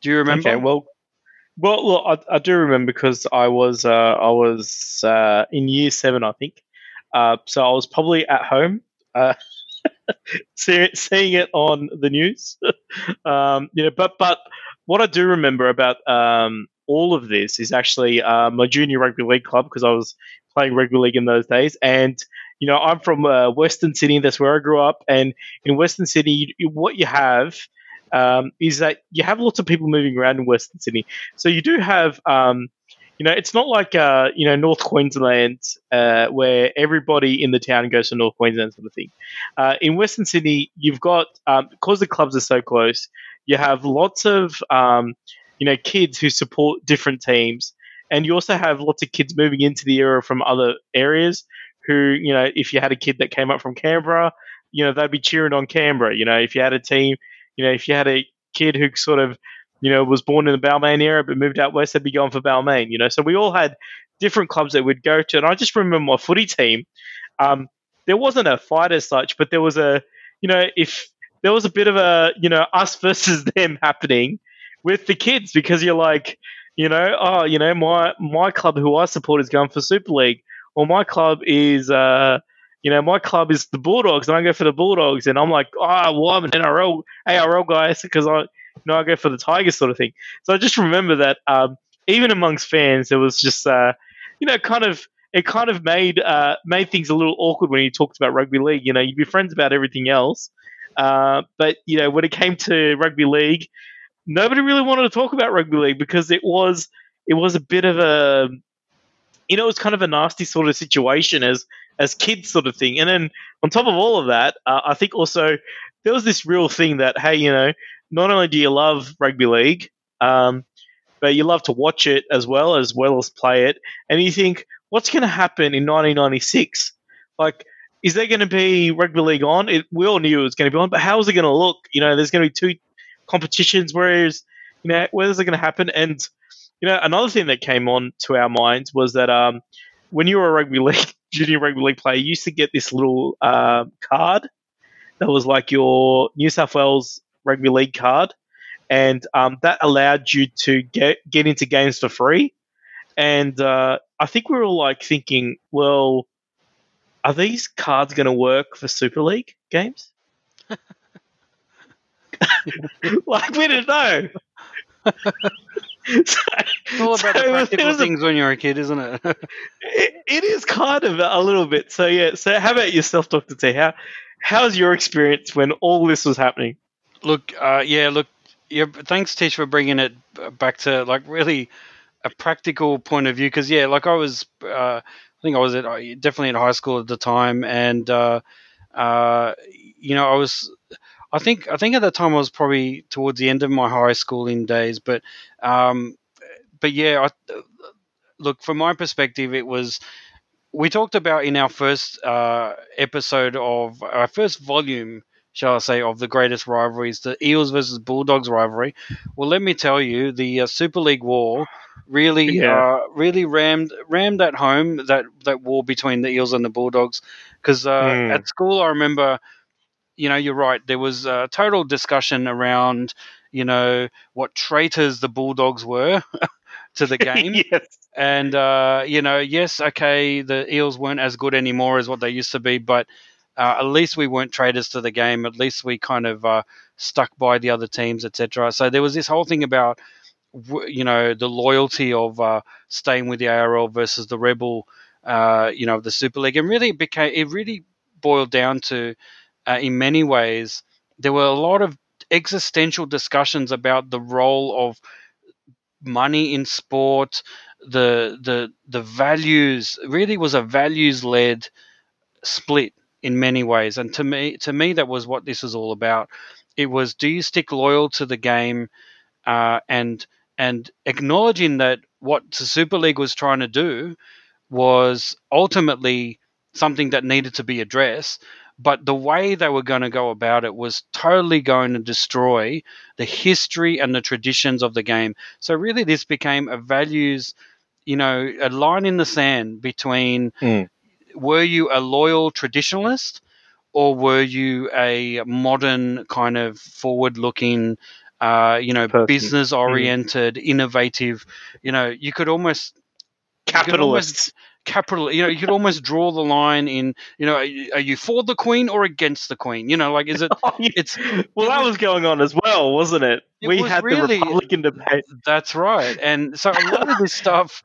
Do you remember? Okay, well, well, look, I, I do remember because I was uh, I was uh, in year seven, I think. Uh, so I was probably at home, uh, seeing, it on the news. um, you know, but but what I do remember about um, all of this is actually uh, my junior rugby league club because I was playing rugby league in those days, and you know I'm from uh, Western Sydney. That's where I grew up, and in Western Sydney, you, what you have um, is that you have lots of people moving around in Western Sydney. So you do have, um, you know, it's not like uh, you know North Queensland uh, where everybody in the town goes to North Queensland sort of thing. Uh, in Western Sydney, you've got um, because the clubs are so close, you have lots of um, you know kids who support different teams, and you also have lots of kids moving into the area from other areas. Who you know, if you had a kid that came up from Canberra, you know they'd be cheering on Canberra. You know, if you had a team you know, if you had a kid who sort of, you know, was born in the Balmain era but moved out west, they'd be going for Balmain. You know, so we all had different clubs that we'd go to, and I just remember my footy team. Um, there wasn't a fight as such, but there was a, you know, if there was a bit of a, you know, us versus them happening with the kids because you're like, you know, oh, you know, my my club who I support is going for Super League, or my club is, uh, you know, my club is the Bulldogs, and I go for the Bulldogs, and I'm like, oh, well, I'm an NRL ARL guy because I, you know, I go for the Tigers sort of thing. So I just remember that um, even amongst fans, there was just, uh, you know, kind of it kind of made uh, made things a little awkward when you talked about rugby league. You know, you'd be friends about everything else, uh, but you know, when it came to rugby league, nobody really wanted to talk about rugby league because it was it was a bit of a you know, it was kind of a nasty sort of situation as as kids, sort of thing. And then on top of all of that, uh, I think also there was this real thing that hey, you know, not only do you love rugby league, um, but you love to watch it as well as well as play it, and you think, what's going to happen in 1996? Like, is there going to be rugby league on? It, we all knew it was going to be on, but how is it going to look? You know, there's going to be two competitions. Whereas, you know, where is it going to happen? And you know, another thing that came on to our minds was that um, when you were a rugby league junior rugby league player, you used to get this little uh, card that was like your New South Wales rugby league card, and um, that allowed you to get get into games for free. And uh, I think we were all like thinking, well, are these cards going to work for Super League games? like we didn't know. it's all about so the practical was, things a, when you're a kid, isn't it? it? It is kind of a little bit. So yeah. So how about yourself, Doctor T? How how's your experience when all this was happening? Look, uh, yeah, look, yeah. Thanks, Tish, for bringing it back to like really a practical point of view. Because yeah, like I was, uh, I think I was at uh, definitely in high school at the time, and uh, uh, you know, I was I think I think at that time I was probably towards the end of my high schooling days, but um, but yeah, I, look from my perspective, it was we talked about in our first uh, episode of our first volume, shall I say, of the greatest rivalries, the Eels versus Bulldogs rivalry. Well, let me tell you, the uh, Super League war really, yeah. uh, really rammed rammed at home that that war between the Eels and the Bulldogs. Because mm. at school, I remember you know, you're right. There was a total discussion around, you know, what traitors the Bulldogs were to the game. yes. And, uh, you know, yes, okay, the Eels weren't as good anymore as what they used to be, but uh, at least we weren't traitors to the game. At least we kind of uh, stuck by the other teams, etc. So there was this whole thing about, you know, the loyalty of uh, staying with the ARL versus the Rebel, uh, you know, the Super League. And really it became, it really boiled down to, uh, in many ways, there were a lot of existential discussions about the role of money in sport, the the the values. Really, was a values led split in many ways, and to me, to me, that was what this was all about. It was do you stick loyal to the game uh, and and acknowledging that what the Super League was trying to do was ultimately something that needed to be addressed. But the way they were going to go about it was totally going to destroy the history and the traditions of the game. So, really, this became a values, you know, a line in the sand between Mm. were you a loyal traditionalist or were you a modern kind of forward looking, uh, you know, Person. business oriented, innovative? You know, you could almost Capitalists. Capital you know you could almost draw the line in you know are you, are you for the queen or against the queen you know like is it it's well, that was- going on as well, wasn't it? It we had really- the Republican debate. that's right and so a lot of this stuff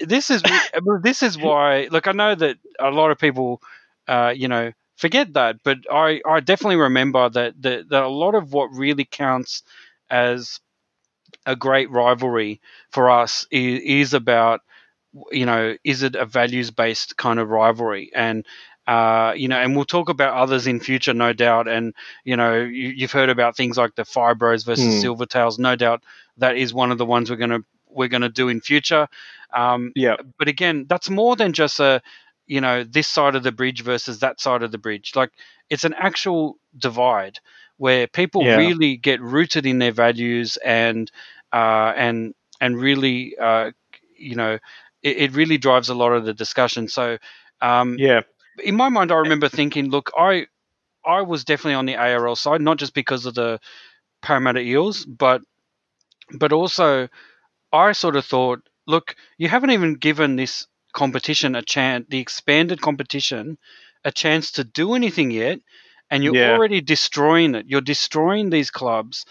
this is this is why look i know that a lot of people uh you know forget that but i i definitely remember that that, that a lot of what really counts as a great rivalry for us is, is about you know is it a values based kind of rivalry and uh, you know, and we'll talk about others in future, no doubt. And you know, you, you've heard about things like the Fibros versus Hmm. Silvertails. No doubt that is one of the ones we're gonna we're gonna do in future. Um, Yeah. but again, that's more than just a you know this side of the bridge versus that side of the bridge. Like it's an actual divide where people Yeah. really get rooted in their values and uh, and and really uh, you know it, it really drives a lot of the discussion. So um, Yeah. in my mind, I remember thinking, look, I I was definitely on the ARL side, not just because of the Parramatta Eels, but but also I sort of thought, look, you haven't even given this competition a chance, the expanded competition, a chance to do anything yet, and you're Yeah. already destroying it. You're destroying these clubs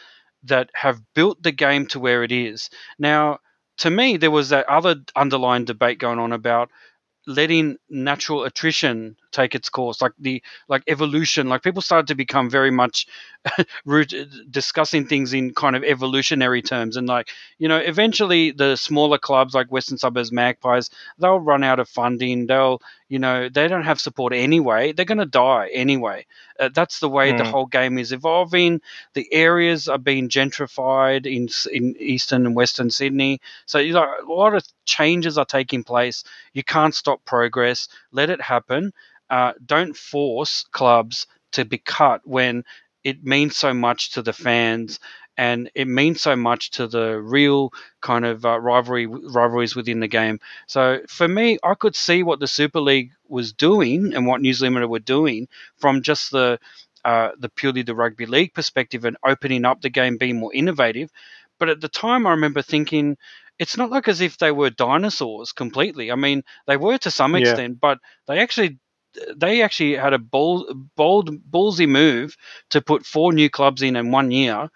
that have built the game to where it is. Now, to me, there was that other underlying debate going on about letting natural attrition take its course like the like evolution like people started to become very much discussing things in kind of evolutionary terms. And like you know eventually the smaller clubs like western suburbs magpies they'll run out of funding they'll you know they don't have support anyway they're going to die anyway. Uh, that's the way the Mm. whole game is evolving. The areas are being gentrified in in eastern and western sydney. So you know a lot of changes are taking place. You can't stop progress. Let it happen. Uh, don't force clubs to be cut when it means so much to the fans and it means so much to the real kind of uh, rivalry rivalries within the game. So for me, I could see what the Super League was doing and what New Zealand Limited were doing from just the uh, the purely the rugby league perspective and opening up the game, being more innovative. But at the time, I remember thinking. It's not like as if they were dinosaurs completely. I mean, they were to some Yeah. extent, but they actually they actually had a bold, bold, ballsy move to put four new clubs in in one year.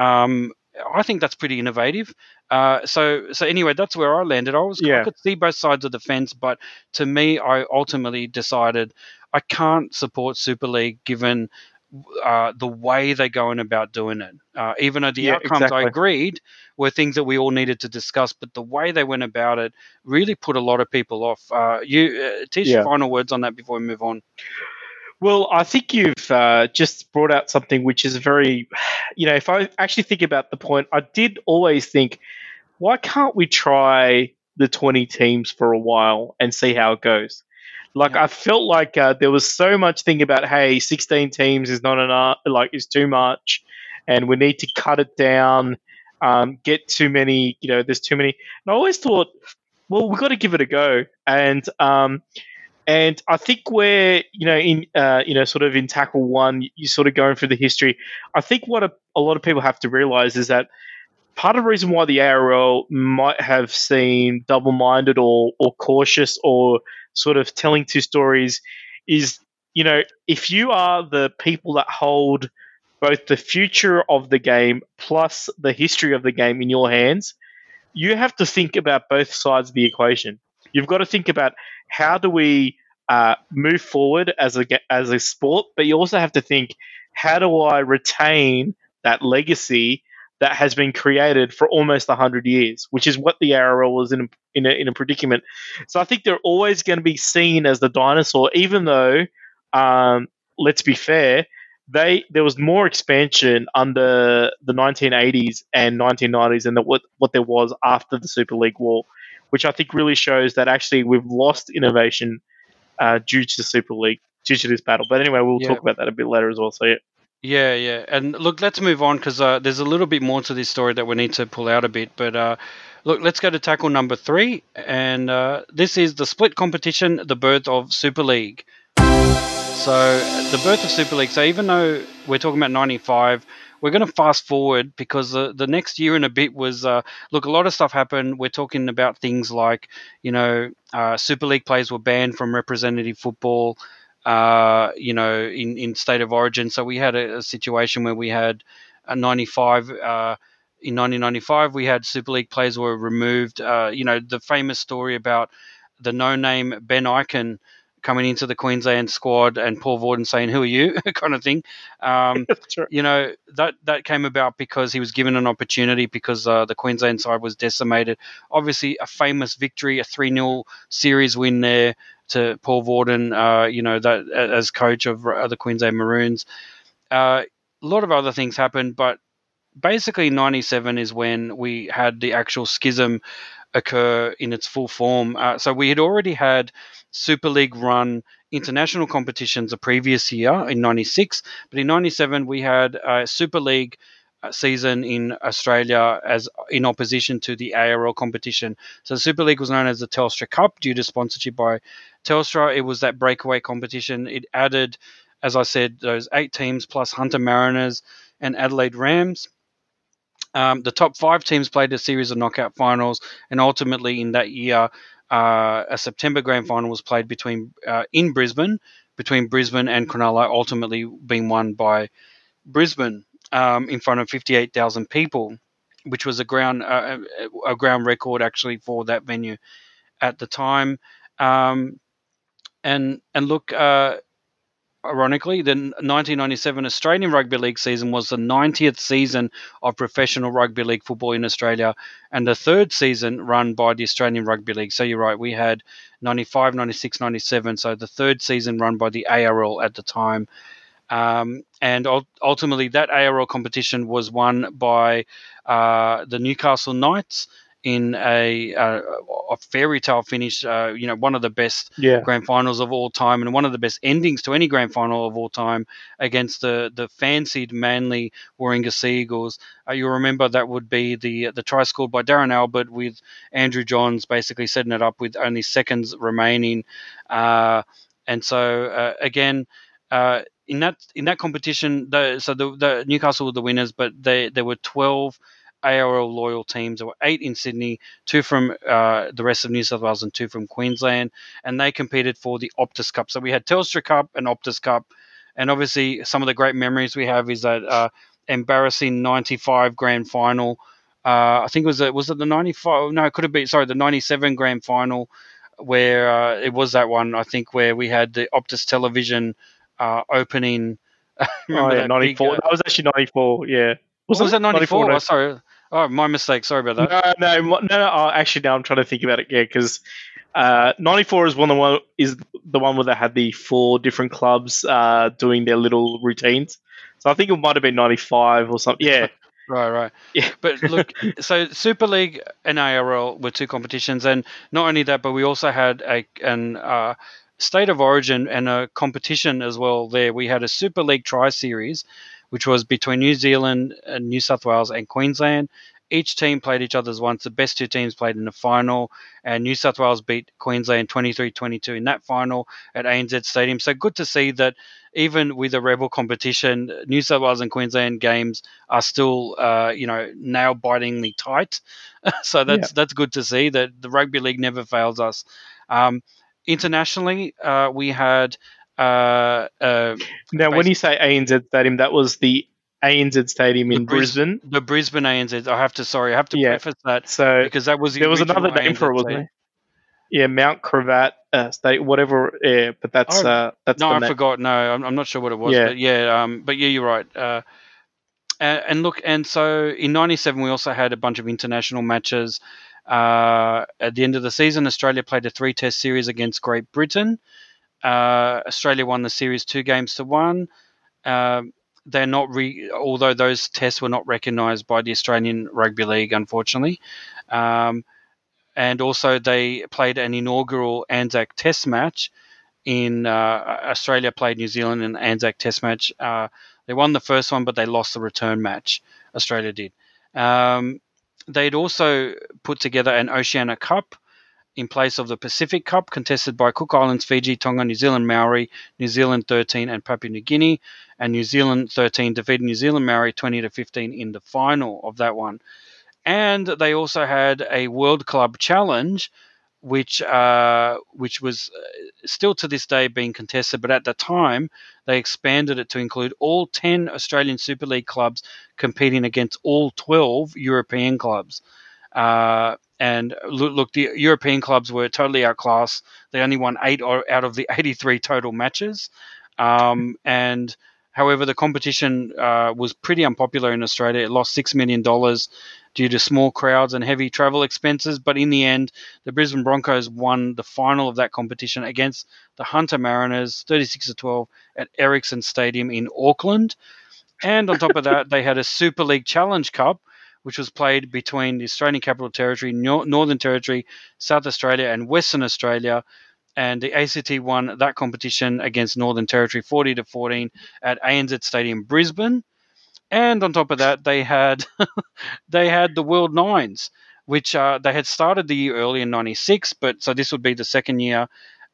Um, I think that's pretty innovative. Uh, so, so anyway, that's where I landed. I was, I Yeah. could see both sides of the fence, but to me, I ultimately decided I can't support Super League given uh, the way they're going about doing it. Uh, even though the Yeah, outcomes I agreed were things that we all needed to discuss, but the way they went about it really put a lot of people off. Uh, you, uh, Tish, Yeah. final words on that before we move on. Well, I think you've uh, just brought out something which is very, you know, if I actually think about the point, I did always think, why can't we try the 20 teams for a while and see how it goes? Like, Yeah. I felt like uh, there was so much thing about, hey, 16 teams is not enough, like, is too much, and we need to cut it down, um, get too many, you know, there's too many. And I always thought, well, we've got to give it a go. And, um, and I think we're, you know, in, uh, you know, sort of in tackle one, you sort of going through the history. I think what a, a lot of people have to realize is that part of the reason why the ARL might have seemed double-minded or or cautious or sort of telling two stories is, you know, if you are the people that hold both the future of the game plus the history of the game in your hands, you have to think about both sides of the equation. You've got to think about how do we uh, move forward as a as a sport, but you also have to think how do I retain that legacy that has been created for almost 100 years, which is what the ARL was in a, in a, in a predicament. So I think they're always going to be seen as the dinosaur, even though, um, let's be fair, they there was more expansion under the 1980s and 1990s than the, what what there was after the Super League War, which I think really shows that actually we've lost innovation uh, due to the Super League due to this battle. But anyway, we'll Yeah. talk about that a bit later as well. So yeah, Yeah, yeah. And look, let's move on because uh, there's a little bit more to this story that we need to pull out a bit. But uh, look, let's go to tackle number three. And uh, this is the split competition, the birth of Super League. So, the birth of Super League. So, even though we're talking about 95, we're going to fast forward because the, the next year and a bit was uh, look, a lot of stuff happened. We're talking about things like, you know, uh, Super League players were banned from representative football uh, you know, in, in state of origin. So we had a, a situation where we had a 95. Uh, in 1995, we had Super League players were removed. Uh, you know, the famous story about the no-name Ben Ikin coming into the Queensland squad and Paul Vautin saying, "Who are you?" kind of thing. Um, right. you know that that came about because he was given an opportunity because uh, the Queensland side was decimated. Obviously, a famous victory, a three 0 series win there to Paul Vautin. Uh, you know that as coach of the Queensland Maroons. Uh, a lot of other things happened, but basically '97 is when we had the actual schism occur in its full form. Uh, so we had already had Super League run international competitions the previous year in 96 but in 97 we had a super league uh, season in australia as in opposition to the arl competition. So super league was known as the telstra cup due to sponsorship by telstra. It was that breakaway competition. It added as i said those eight teams plus hunter mariners and adelaide rams um, the top five teams played a series of knockout finals and ultimately in that year uh, a September grand final was played between uh, in Brisbane between Brisbane and Cronulla, ultimately being won by Brisbane um, in front of 58,000 people, which was a ground uh, a ground record actually for that venue at the time. Um, and and look, uh, ironically, the 1997 Australian Rugby League season was the 90th season of professional rugby league football in Australia and the third season run by the Australian Rugby League. So you're right, we had 95, 96, 97. So the third season run by the ARL at the time. Um, and ultimately, that ARL competition was won by uh, the Newcastle Knights in a, a, a fairy tale finish. Uh, you know, one of the best yeah, grand finals of all time, and one of the best endings to any grand final of all time against the the fancied Manly Warringah Sea Eagles. Uh, you'll remember that would be the the try scored by Darren Albert with Andrew Johns basically setting it up with only seconds remaining, uh, and so uh, again. Uh, in that in that competition, the, so the, the Newcastle were the winners, but they there were twelve ARL loyal teams. There were eight in Sydney, two from uh, the rest of New South Wales, and two from Queensland, and they competed for the Optus Cup. So we had Telstra Cup and Optus Cup, and obviously some of the great memories we have is that uh, embarrassing '95 grand final. Uh, I think it was it was it the '95? No, it could have been sorry the '97 grand final, where uh, it was that one. I think where we had the Optus Television uh, opening. oh, yeah, 94. Big, that was actually 94, yeah. Was, was it that 94? 94? Oh, sorry. Oh, my mistake. Sorry about that. No, no, no, no. Oh, actually, now I'm trying to think about it. Yeah, because uh, 94 is one of the one is the one where they had the four different clubs uh, doing their little routines. So I think it might have been 95 or something. Yeah. Right, right. Yeah. But look, so Super League and ARL were two competitions, and not only that, but we also had a an uh, state of origin and a competition as well. There, we had a Super League Tri Series, which was between New Zealand, and New South Wales, and Queensland. Each team played each other's once. The best two teams played in the final, and New South Wales beat Queensland 23 22 in that final at ANZ Stadium. So good to see that even with a rebel competition, New South Wales and Queensland games are still, uh, you know, nail bitingly tight. so that's yeah. that's good to see that the rugby league never fails us. Um, internationally, uh, we had. Uh, uh, now, when you say ANZ Stadium, that was the ANZ Stadium in Bris- Brisbane. The Brisbane ANZ. I have to sorry, I have to Yeah. preface that So because that was the there was another name ANZ for it, wasn't there? Yeah, Mount Gravatt uh, Stadium, whatever. Yeah, but that's Oh, uh, that's No, the I forgot. No, I'm, I'm not sure what it was. Yeah. But yeah, um, but yeah, you're right. Uh, and, and look, and so in '97 we also had a bunch of international matches. Uh, at the end of the season, Australia played a three-test series against Great Britain. Uh, Australia won the series two games to one. Um, they're not re, although those tests were not recognised by the Australian Rugby League, unfortunately. Um, and also they played an inaugural Anzac Test match in uh, Australia. Played New Zealand in Anzac Test match. Uh, they won the first one, but they lost the return match. Australia did. Um, they'd also put together an Oceania Cup in place of the Pacific Cup, contested by Cook Islands, Fiji, Tonga, New Zealand, Maori, New Zealand 13, and Papua New Guinea. And New Zealand 13 defeated New Zealand Maori 20 to 15 in the final of that one. And they also had a World Club Challenge, which uh, which was uh, still to this day being contested, but at the time they expanded it to include all 10 Australian Super League clubs competing against all 12 European clubs. Uh, and look, look, the European clubs were totally outclassed. They only won eight out of the 83 total matches. Um, and however, the competition uh, was pretty unpopular in Australia. It lost $6 million due to small crowds and heavy travel expenses. But in the end, the Brisbane Broncos won the final of that competition against the Hunter Mariners 36 to 12 at Ericsson Stadium in Auckland. And on top of that, they had a Super League Challenge Cup which was played between the Australian Capital Territory, Northern Territory, South Australia, and Western Australia. And the ACT won that competition against Northern Territory 40 to 14 at ANZ Stadium, Brisbane. And on top of that, they had they had the World Nines, which uh, they had started the year early in '96, but so this would be the second year,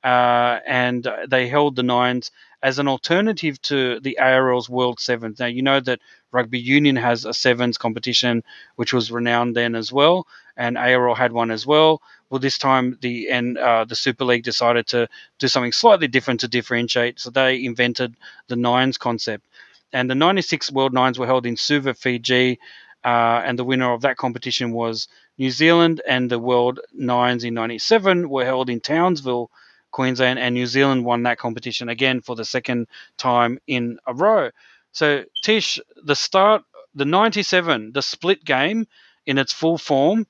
uh, and they held the Nines as an alternative to the ARL's World Sevens. Now, you know that Rugby Union has a Sevens competition, which was renowned then as well, and ARL had one as well. Well, this time the and uh, the Super League decided to do something slightly different to differentiate. So they invented the nines concept, and the '96 World Nines were held in Suva, Fiji, uh, and the winner of that competition was New Zealand, and the World Nines in '97 were held in Townsville. Queensland and New Zealand won that competition again for the second time in a row. So, Tish, the start, the 97, the split game in its full form,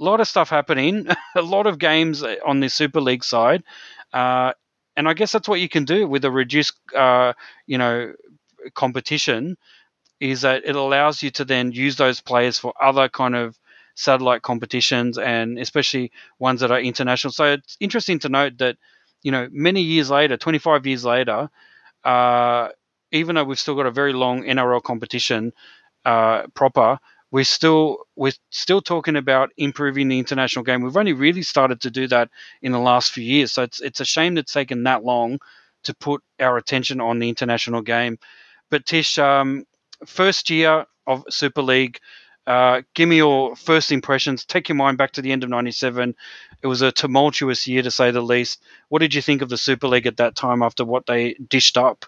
a lot of stuff happening, a lot of games on the Super League side. Uh, and I guess that's what you can do with a reduced, uh, you know, competition is that it allows you to then use those players for other kind of satellite competitions and especially ones that are international. So it's interesting to note that you know, many years later, 25 years later, uh, even though we've still got a very long NRL competition uh, proper, we're still we're still talking about improving the international game. We've only really started to do that in the last few years, so it's it's a shame that it's taken that long to put our attention on the international game. But Tish, um, first year of Super League, uh, give me your first impressions. Take your mind back to the end of '97. It was a tumultuous year to say the least. What did you think of the Super League at that time after what they dished up?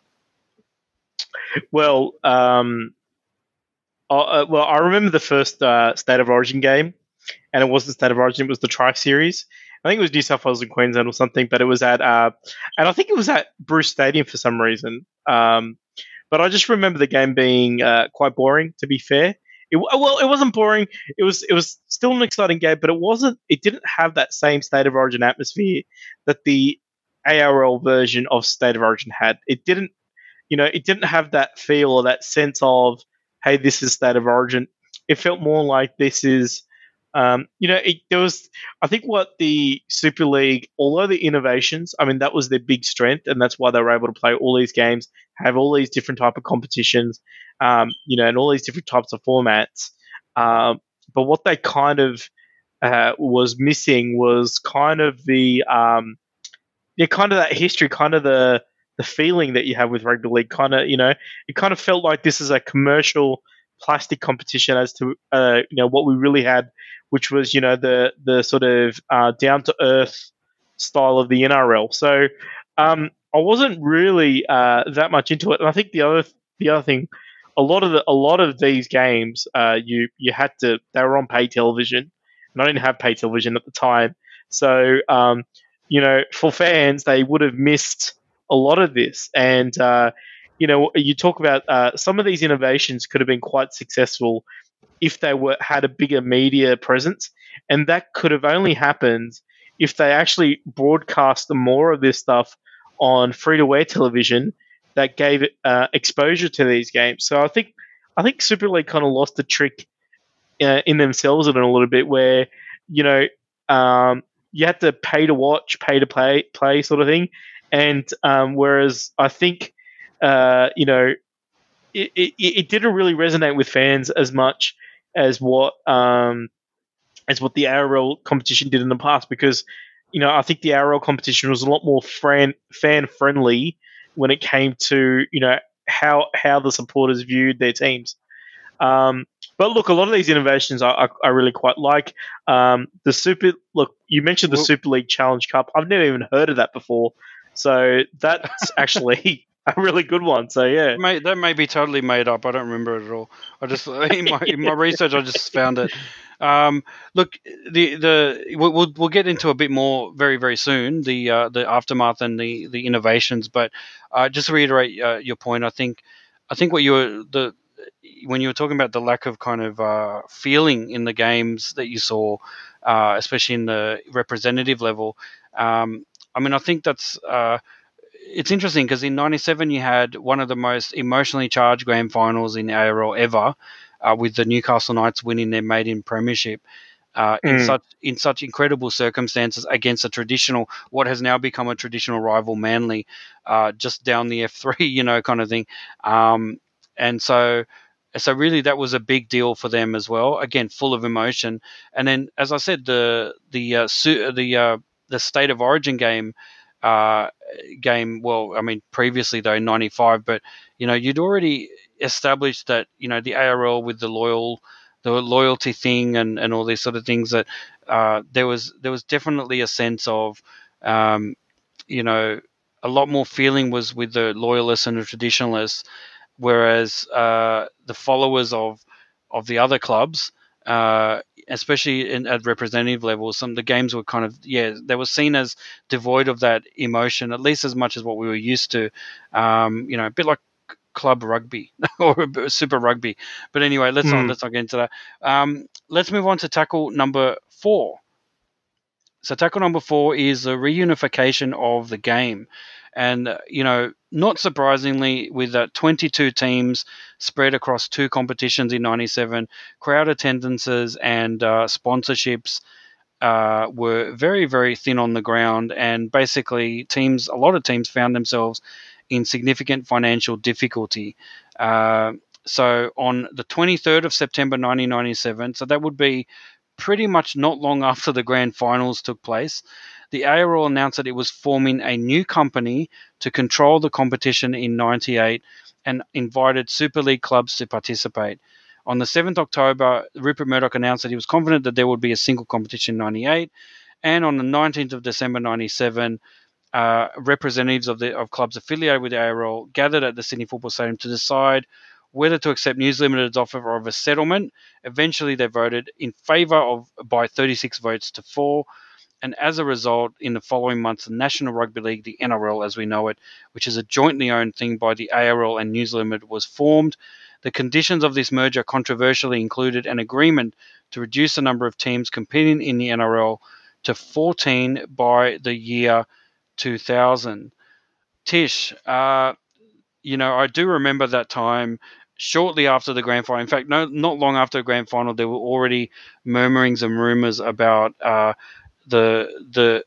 Well, um, uh, well, I remember the first uh, State of Origin game, and it wasn't State of Origin; it was the Tri Series. I think it was New South Wales and Queensland or something, but it was at, uh, and I think it was at Bruce Stadium for some reason. Um, but I just remember the game being uh, quite boring, to be fair. It, well, it wasn't boring. It was it was still an exciting game, but it wasn't. It didn't have that same state of origin atmosphere that the ARL version of State of Origin had. It didn't, you know, it didn't have that feel or that sense of, hey, this is State of Origin. It felt more like this is, um, you know, it, there was. I think what the Super League, although the innovations, I mean, that was their big strength, and that's why they were able to play all these games, have all these different type of competitions, um, you know, and all these different types of formats. Um, but what they kind of uh, was missing was kind of the um, yeah, kind of that history, kind of the the feeling that you have with rugby league. Kind of, you know, it kind of felt like this is a commercial plastic competition as to uh, you know what we really had, which was you know the the sort of uh, down to earth style of the NRL. So um, I wasn't really uh, that much into it, and I think the other the other thing a lot of the, a lot of these games, uh, you you had to they were on pay television, and I didn't have pay television at the time, so um, you know for fans they would have missed a lot of this, and uh, you know you talk about uh, some of these innovations could have been quite successful if they were had a bigger media presence, and that could have only happened if they actually broadcast more of this stuff on free to air television that gave uh, exposure to these games. So I think I think Super League kind of lost the trick uh, in themselves in a little bit, where you know um, you had to pay to watch, pay to play, play sort of thing, and um, whereas I think uh, you know it, it, it, didn't really resonate with fans as much as what um, as what the ARL competition did in the past because you know I think the ARL competition was a lot more fan fan friendly when it came to you know how how the supporters viewed their teams. Um, but look, a lot of these innovations I, I, I really quite like. Um, the super look, you mentioned the well, Super League Challenge Cup. I've never even heard of that before, so that's actually a really good one. So yeah, that may be totally made up. I don't remember it at all. I just in my, in my research, I just found it. Um, look, the the we'll we'll get into a bit more very very soon the uh, the aftermath and the the innovations. But uh, just to reiterate uh, your point, I think I think what you were the when you were talking about the lack of kind of uh, feeling in the games that you saw, uh, especially in the representative level. Um, I mean, I think that's uh, it's interesting because in '97 you had one of the most emotionally charged grand finals in ARL ever, uh, with the Newcastle Knights winning their maiden premiership. Uh, in mm. such in such incredible circumstances against a traditional, what has now become a traditional rival, Manly, uh, just down the F three, you know, kind of thing. Um, and so, so really, that was a big deal for them as well. Again, full of emotion. And then, as I said, the the uh, su- the uh, the state of origin game uh, game. Well, I mean, previously though, ninety five, but you know, you'd already established that you know the ARL with the loyal the loyalty thing and, and all these sort of things that uh, there was there was definitely a sense of um, you know a lot more feeling was with the loyalists and the traditionalists, whereas uh, the followers of of the other clubs uh, especially in, at representative level, some of the games were kind of yeah they were seen as devoid of that emotion, at least as much as what we were used to. Um, you know, a bit like club rugby or super rugby. But anyway, let's mm. not hmm. let's not get into that. Um, let's move on to tackle number four. So tackle number four is the reunification of the game. And, uh, you know, not surprisingly, with uh, 22 teams spread across two competitions in 97, crowd attendances and uh, sponsorships uh, were very, very thin on the ground. And basically, teams, a lot of teams found themselves in significant financial difficulty. Uh, so on the 23rd of September 1997, so that would be pretty much not long after the grand finals took place, the ARL announced that it was forming a new company to control the competition in 98 and invited Super League clubs to participate. On the 7th October, Rupert Murdoch announced that he was confident that there would be a single competition in 98. And on the 19th of December 97, uh, representatives of the of clubs affiliated with the ARL gathered at the Sydney Football Stadium to decide whether to accept News Limited's offer of a settlement. Eventually, they voted in favour of by 36 votes to four, and as a result, in the following months, the National Rugby League, the NRL as we know it, which is a jointly owned thing by the ARL and News Limited, was formed. The conditions of this merger controversially included an agreement to reduce the number of teams competing in the NRL to 14 by the year 2000. Tish, uh, you know, I do remember that time shortly after the grand final. In fact, no, not long after the grand final, there were already murmurings and rumors about uh, the the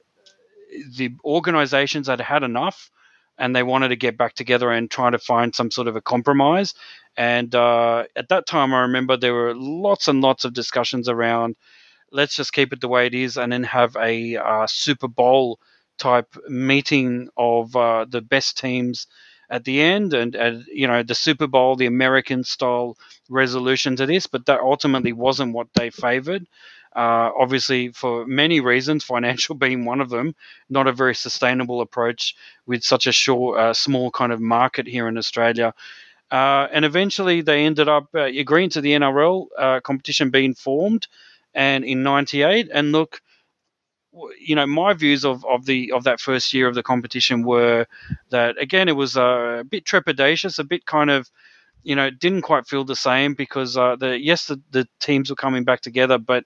the organizations had had enough and they wanted to get back together and try to find some sort of a compromise. And uh, at that time, I remember there were lots and lots of discussions around let's just keep it the way it is and then have a uh, Super Bowl type meeting of uh, the best teams at the end and, and, you know the super bowl the american style resolution to this but that ultimately wasn't what they favored uh, obviously, for many reasons, financial being one of them, not a very sustainable approach with such a short, uh, small kind of market here in Australia. Uh, and eventually, they ended up uh, agreeing to the NRL uh, competition being formed, and in '98. And look, you know, my views of, of the of that first year of the competition were that again, it was a bit trepidatious, a bit kind of you know, it didn't quite feel the same because uh, the yes, the, the teams were coming back together, but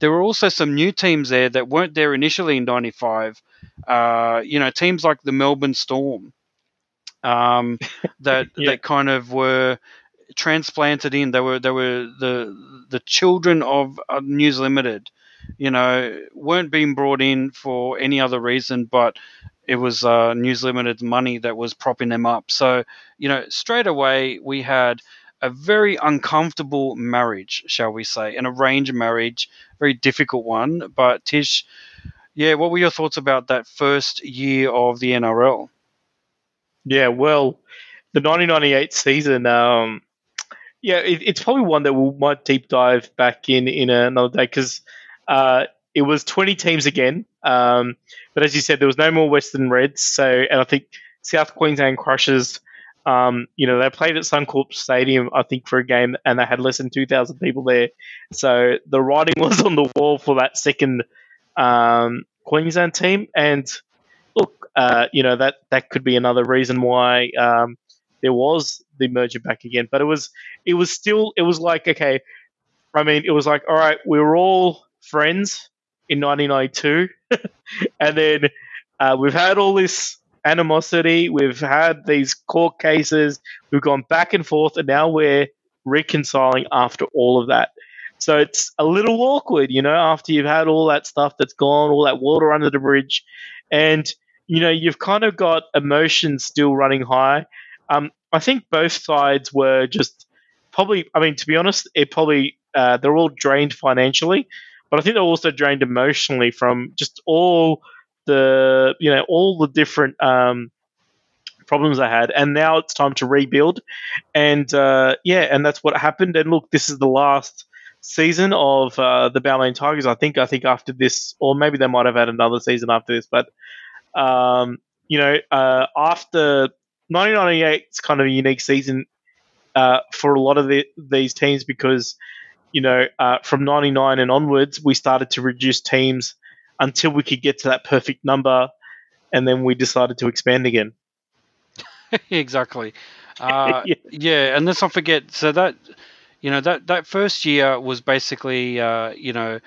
there were also some new teams there that weren't there initially in '95. Uh, you know, teams like the Melbourne Storm, um, that Yeah. that kind of were transplanted in. They were they were the the children of uh, News Limited. You know, weren't being brought in for any other reason, but it was uh, News Limited's money that was propping them up. So you know, straight away we had a very uncomfortable marriage, shall we say, an arranged marriage, very difficult one. But Tish, yeah, what were your thoughts about that first year of the NRL? Yeah, well, the 1998 season, um, yeah, it, it's probably one that we might deep dive back in in another day because uh, it was 20 teams again. Um, but as you said, there was no more Western Reds. So, and I think South Queensland Crushers, um, you know, they played at Suncorp Stadium, I think, for a game, and they had less than 2,000 people there. So the writing was on the wall for that second um, Queensland team. And look, uh, you know, that, that could be another reason why um, there was the merger back again. But it was it was still it was like okay, I mean, it was like all right, we were all friends in 1992, and then uh, we've had all this animosity, we've had these court cases, we've gone back and forth, and now we're reconciling after all of that. So it's a little awkward, you know, after you've had all that stuff that's gone, all that water under the bridge, and you know you've kind of got emotions still running high. Um, I think both sides were just probably. I mean, to be honest, it probably uh, they're all drained financially, but I think they're also drained emotionally from just all the you know all the different um, problems they had, and now it's time to rebuild. And uh, yeah, and that's what happened. And look, this is the last season of uh, the Balmain Tigers. I think. I think after this, or maybe they might have had another season after this, but um, you know, uh, after 1998, it's kind of a unique season uh, for a lot of the, these teams because, you know, uh, from 99 and onwards, we started to reduce teams until we could get to that perfect number, and then we decided to expand again. exactly. Uh, Yeah. yeah, and let's not forget. So that you know that that first year was basically uh, you know,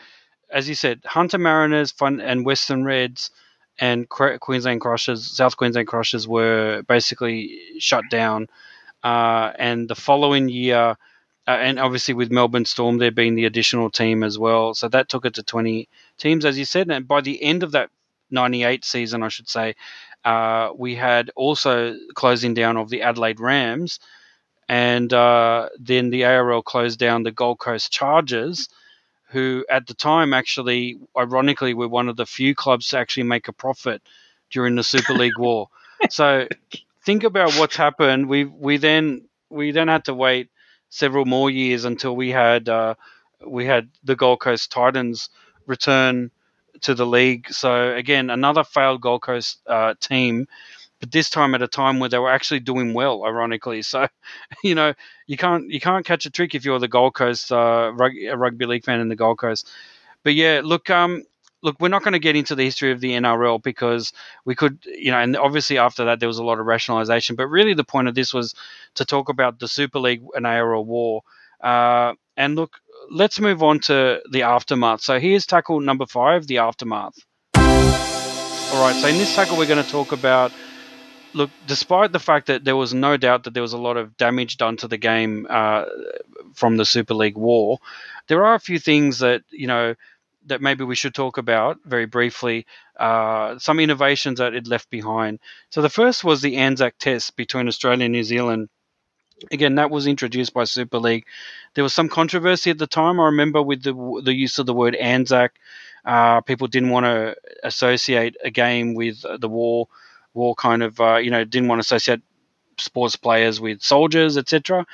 as you said, Hunter Mariners, Fun and Western Reds, and Qu- Queensland Crushers, South Queensland Crushers were basically shut down. Uh, and the following year, uh, and obviously with Melbourne Storm there being the additional team as well, so that took it to 20 teams, as you said. And by the end of that 98 season, I should say, uh, we had also closing down of the Adelaide Rams, and uh, then the ARL closed down the Gold Coast Chargers, who at the time actually, ironically, were one of the few clubs to actually make a profit during the Super League War. So think about what's happened. We we then we then had to wait several more years until we had uh, we had the Gold Coast Titans return to the league. So again, another failed Gold Coast uh, team, but this time at a time where they were actually doing well, ironically. So you know you can't you can't catch a trick if you're the Gold Coast uh, rugby league fan in the Gold Coast. But yeah, look, um, look, we're not going to get into the history of the NRL because we could, you know, and obviously after that there was a lot of rationalisation. But really, the point of this was to talk about the Super League and ARL war. Uh, and look, let's move on to the aftermath. So here's tackle number five, the aftermath. All right, so in this tackle, we're going to talk about. Look, despite the fact that there was no doubt that there was a lot of damage done to the game uh, from the Super League war, there are a few things that you know that maybe we should talk about very briefly. Uh, some innovations that it left behind. So the first was the Anzac Test between Australia and New Zealand. Again, that was introduced by Super League. There was some controversy at the time. I remember with the the use of the word Anzac. Uh, people didn't want to associate a game with the war, war kind of, uh, you know, didn't want to associate sports players with soldiers, etc.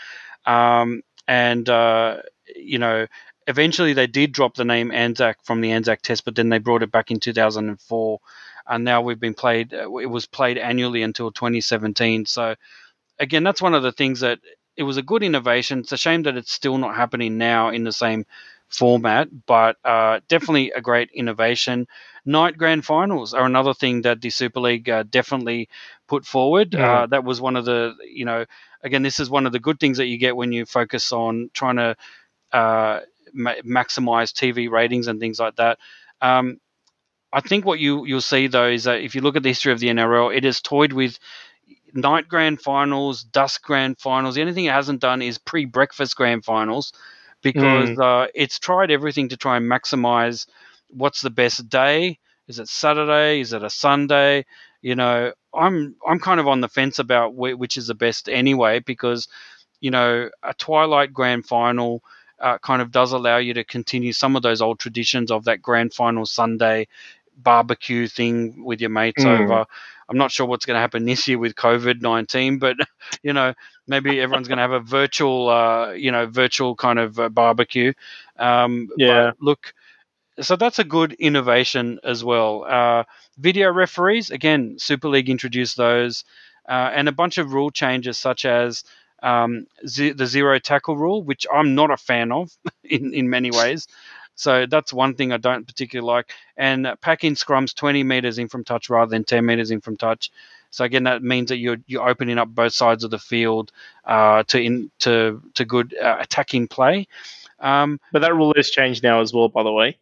Um, and uh, you know, eventually they did drop the name Anzac from the Anzac Test, but then they brought it back in 2004, and now we've been played. It was played annually until 2017. So again, that's one of the things that it was a good innovation. It's a shame that it's still not happening now in the same format, but uh, definitely a great innovation. Night grand finals are another thing that the Super League uh, definitely put forward. Yeah. Uh, that was one of the, you know, again, this is one of the good things that you get when you focus on trying to uh, ma- maximize TV ratings and things like that. Um, I think what you you'll see though is that if you look at the history of the NRL, it has toyed with night grand finals, dusk grand finals. The only thing it hasn't done is pre breakfast grand finals because Mm. uh, it's tried everything to try and maximize what's the best day. Is it Saturday? Is it a Sunday? You know, I'm I'm kind of on the fence about wh- which is the best anyway because you know a Twilight Grand Final uh, kind of does allow you to continue some of those old traditions of that Grand Final Sunday barbecue thing with your mates Mm. over. I'm not sure what's going to happen this year with COVID nineteen, but you know maybe everyone's going to have a virtual, uh, you know, virtual kind of uh, barbecue. Um, Yeah. Look, so that's a good innovation as well. Uh, video referees, again, Super League introduced those, uh, and a bunch of rule changes such as um, ze- the zero tackle rule, which I'm not a fan of in, in many ways. So that's one thing I don't particularly like. And packing scrums 20 meters in from touch rather than 10 meters in from touch. So again, that means that you're you're opening up both sides of the field uh, to in to to good uh, attacking play. Um, But that rule has changed now as well, by the way.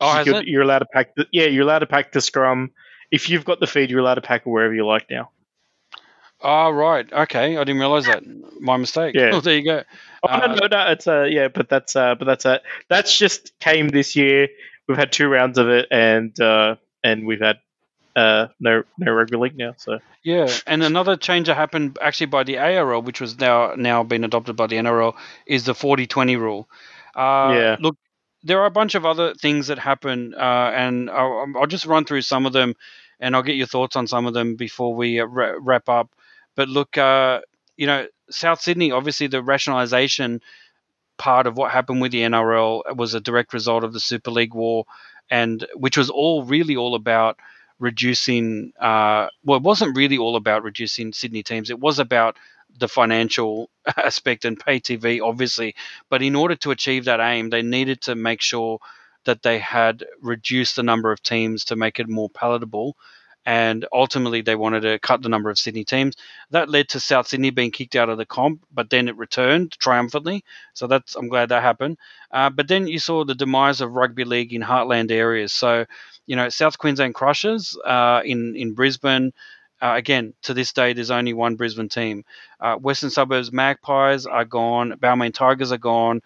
oh, you has could, it? You're allowed to pack. The, yeah, you're allowed to pack the scrum. If you've got the feed, you're allowed to pack it wherever you like now. Oh, right. Okay, I didn't realize that. My mistake. Yeah. Oh, there you go. Oh Uh, no, no, no. It's uh, yeah, but that's uh, but that's uh, that's just came this year. We've had two rounds of it, and uh, and we've had uh, no no rugby league now. So Yeah, and another change that happened actually by the ARL, which was now now been adopted by the NRL, is the 40-20 rule. Uh, Yeah. Look, there are a bunch of other things that happen, uh, and I'll, I'll just run through some of them, and I'll get your thoughts on some of them before we uh, wrap up. But look, uh, you know, South Sydney, obviously the rationalisation part of what happened with the NRL was a direct result of the Super League war, and which was all really all about reducing. Uh, well, it wasn't really all about reducing Sydney teams. It was about the financial aspect and pay TV, obviously. But in order to achieve that aim, they needed to make sure that they had reduced the number of teams to make it more palatable. And ultimately, they wanted to cut the number of Sydney teams. That led to South Sydney being kicked out of the comp, but then it returned triumphantly. So that's I'm glad that happened. Uh, but then you saw the demise of rugby league in heartland areas. So, you know, South Queensland Crushers uh, in in Brisbane. Uh, again, to this day, there's only one Brisbane team. Uh, Western Suburbs Magpies are gone. Balmain Tigers are gone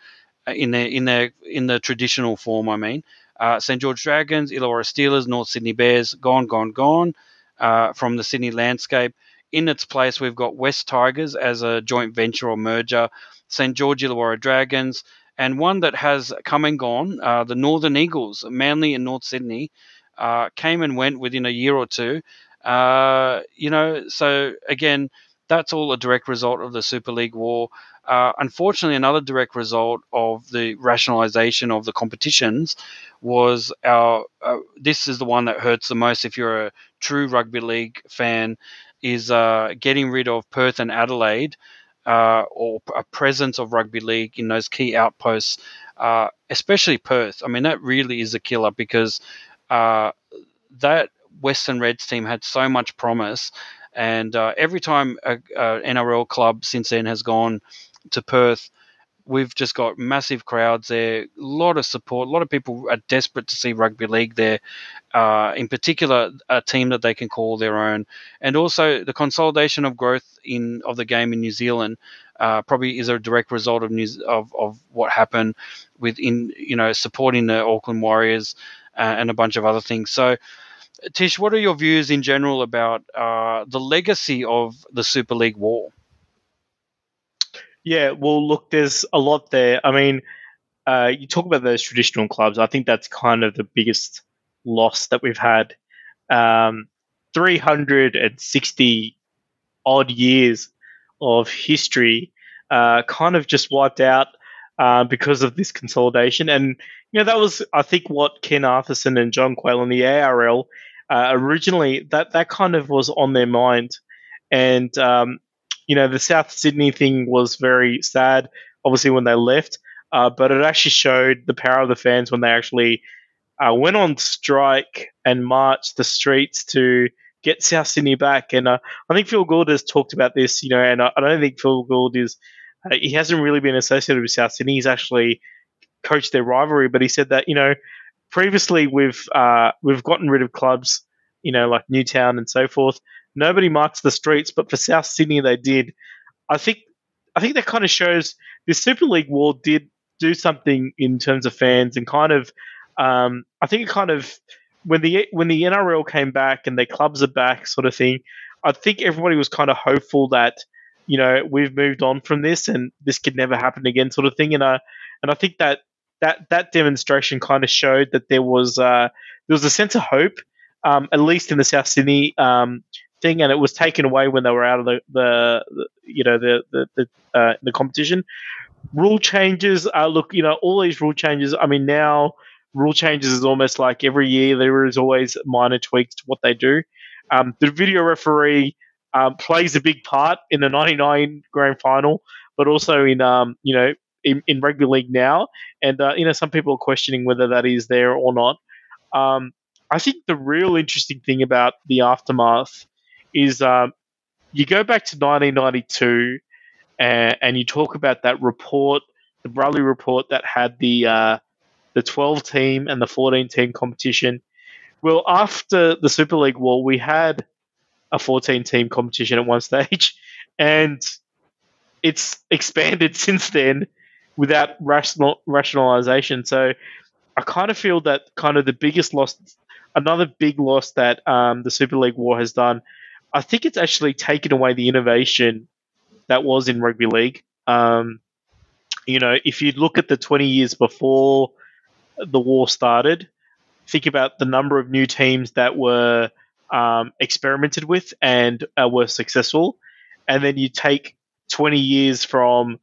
uh, in their in their in the traditional form. I mean, uh, St George Dragons, Illawarra Steelers, North Sydney Bears, gone, gone, gone uh, from the Sydney landscape. In its place, we've got West Tigers as a joint venture or merger, St George Illawarra Dragons, and one that has come and gone, uh, the Northern Eagles, Manly and North Sydney, uh, came and went within a year or two. Uh, you know, so again, that's all a direct result of the Super League war. Uh, unfortunately, another direct result of the rationalisation of the competitions was our. Uh, this is the one that hurts the most if you're a true rugby league fan. Is uh, getting rid of Perth and Adelaide, uh, or a presence of rugby league in those key outposts, uh, especially Perth. I mean, that really is a killer because uh, that Western Reds team had so much promise, and uh, every time a, a NRL club since then has gone to Perth, we've just got massive crowds there, a lot of support, a lot of people are desperate to see rugby league there. Uh, in particular, a team that they can call their own, and also the consolidation of growth in of the game in New Zealand. Uh, probably is a direct result of news of, of what happened within you know supporting the Auckland Warriors uh, and a bunch of other things. So, Tish, what are your views in general about uh, the legacy of the Super League war? Yeah, well, look, there's a lot there. I mean, uh, you talk about those traditional clubs. I think that's kind of the biggest loss that we've had. Um, 360 odd years of history uh, kind of just wiped out uh, because of this consolidation. And, you know, that was, I think, what Ken Arthurson and John Quayle and the ARL uh, originally, that, that kind of was on their mind. And, um, you know, the South Sydney thing was very sad, obviously, when they left, uh, but it actually showed the power of the fans when they actually uh, went on strike and marched the streets to get South Sydney back. And uh, I think Phil Gould has talked about this, you know, and I, I don't think Phil Gould is, uh, he hasn't really been associated with South Sydney. He's actually coached their rivalry, but he said that, you know, previously we've uh, we've gotten rid of clubs, you know, like Newtown and so forth. Nobody marks the streets, but for South Sydney they did. I think I think that kind of shows the Super League war did do something in terms of fans and kind of um, I think it kind of when the when the NRL came back and their clubs are back, sort of thing. I think everybody was kind of hopeful that you know we've moved on from this and this could never happen again, sort of thing. And I and I think that that that demonstration kind of showed that there was uh, there was a sense of hope, um, at least in the South Sydney um, thing, and it was taken away when they were out of the, the, the you know the the the, uh, the competition. Rule changes, uh, look, you know, all these rule changes. I mean, now rule changes is almost like every year there is always minor tweaks to what they do. Um, the video referee um, plays a big part in the '99 grand final, but also in um, you know in, in rugby league now, and uh, you know some people are questioning whether that is there or not. Um, I think the real interesting thing about the aftermath is um, you go back to 1992 and, and, you talk about that report, the Bradley report that had the uh, the 12 team and the 14 team competition. Well, after the Super League war, we had a 14 team competition at one stage, and it's expanded since then without rational rationalization. So I kind of feel that kind of the biggest loss, another big loss that um, the Super League war has done. I think it's actually taken away the innovation that was in rugby league. Um, you know, if you look at the 20 years before the war started, think about the number of new teams that were um, experimented with and uh, were successful, and then you take 20 years from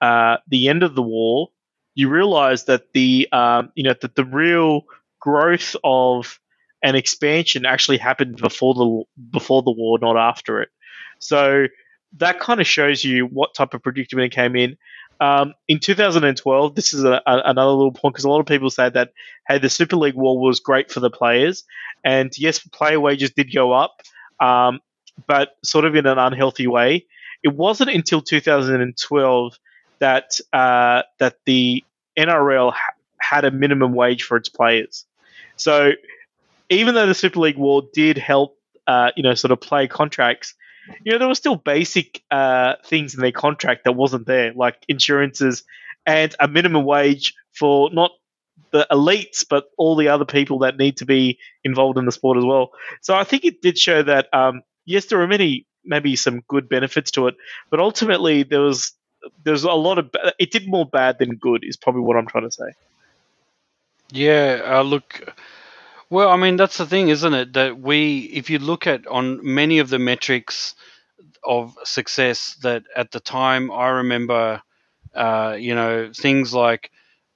uh, the end of the war, you realize that the um, you know that the real growth of an expansion actually happened before the before the war, not after it. So that kind of shows you what type of predicament came in. Um, in 2012, this is a, a, another little point because a lot of people say that hey, the Super League war was great for the players, and yes, player wages did go up, um, but sort of in an unhealthy way. It wasn't until 2012 that uh, that the NRL ha- had a minimum wage for its players. So even though the Super League war did help, uh, you know, sort of play contracts, you know, there were still basic uh, things in their contract that wasn't there, like insurances and a minimum wage for not the elites, but all the other people that need to be involved in the sport as well. So I think it did show that um, yes, there were many maybe some good benefits to it, but ultimately there was there's a lot of it did more bad than good is probably what I'm trying to say. Yeah, uh, look. Well, I mean that's the thing, isn't it? That we, if you look at on many of the metrics of success, that at the time I remember, uh, you know, things like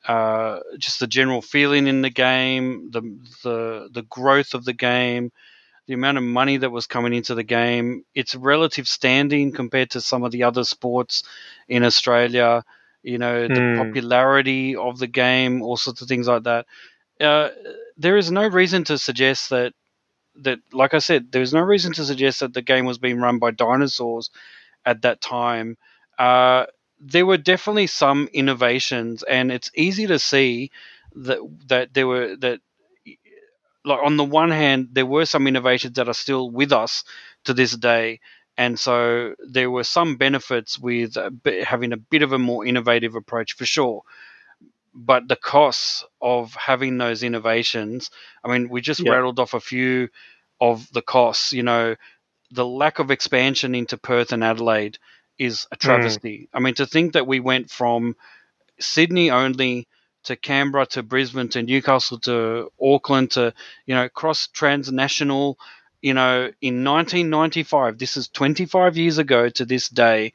uh, just the general feeling in the game, the the the growth of the game, the amount of money that was coming into the game, its relative standing compared to some of the other sports in Australia, you know, the mm. popularity of the game, all sorts of things like that. Uh, there is no reason to suggest that that, like I said, there is no reason to suggest that the game was being run by dinosaurs at that time. Uh, there were definitely some innovations, and it's easy to see that that there were that like on the one hand, there were some innovations that are still with us to this day, and so there were some benefits with having a bit of a more innovative approach for sure. But the costs of having those innovations, I mean, we just rattled off a few of the costs. You know, the lack of expansion into Perth and Adelaide is a mm. travesty. Mm. I mean, to think that we went from Sydney only to Canberra to Brisbane to Newcastle to Auckland to you know cross transnational you know in 1995 this is 25 years ago to this day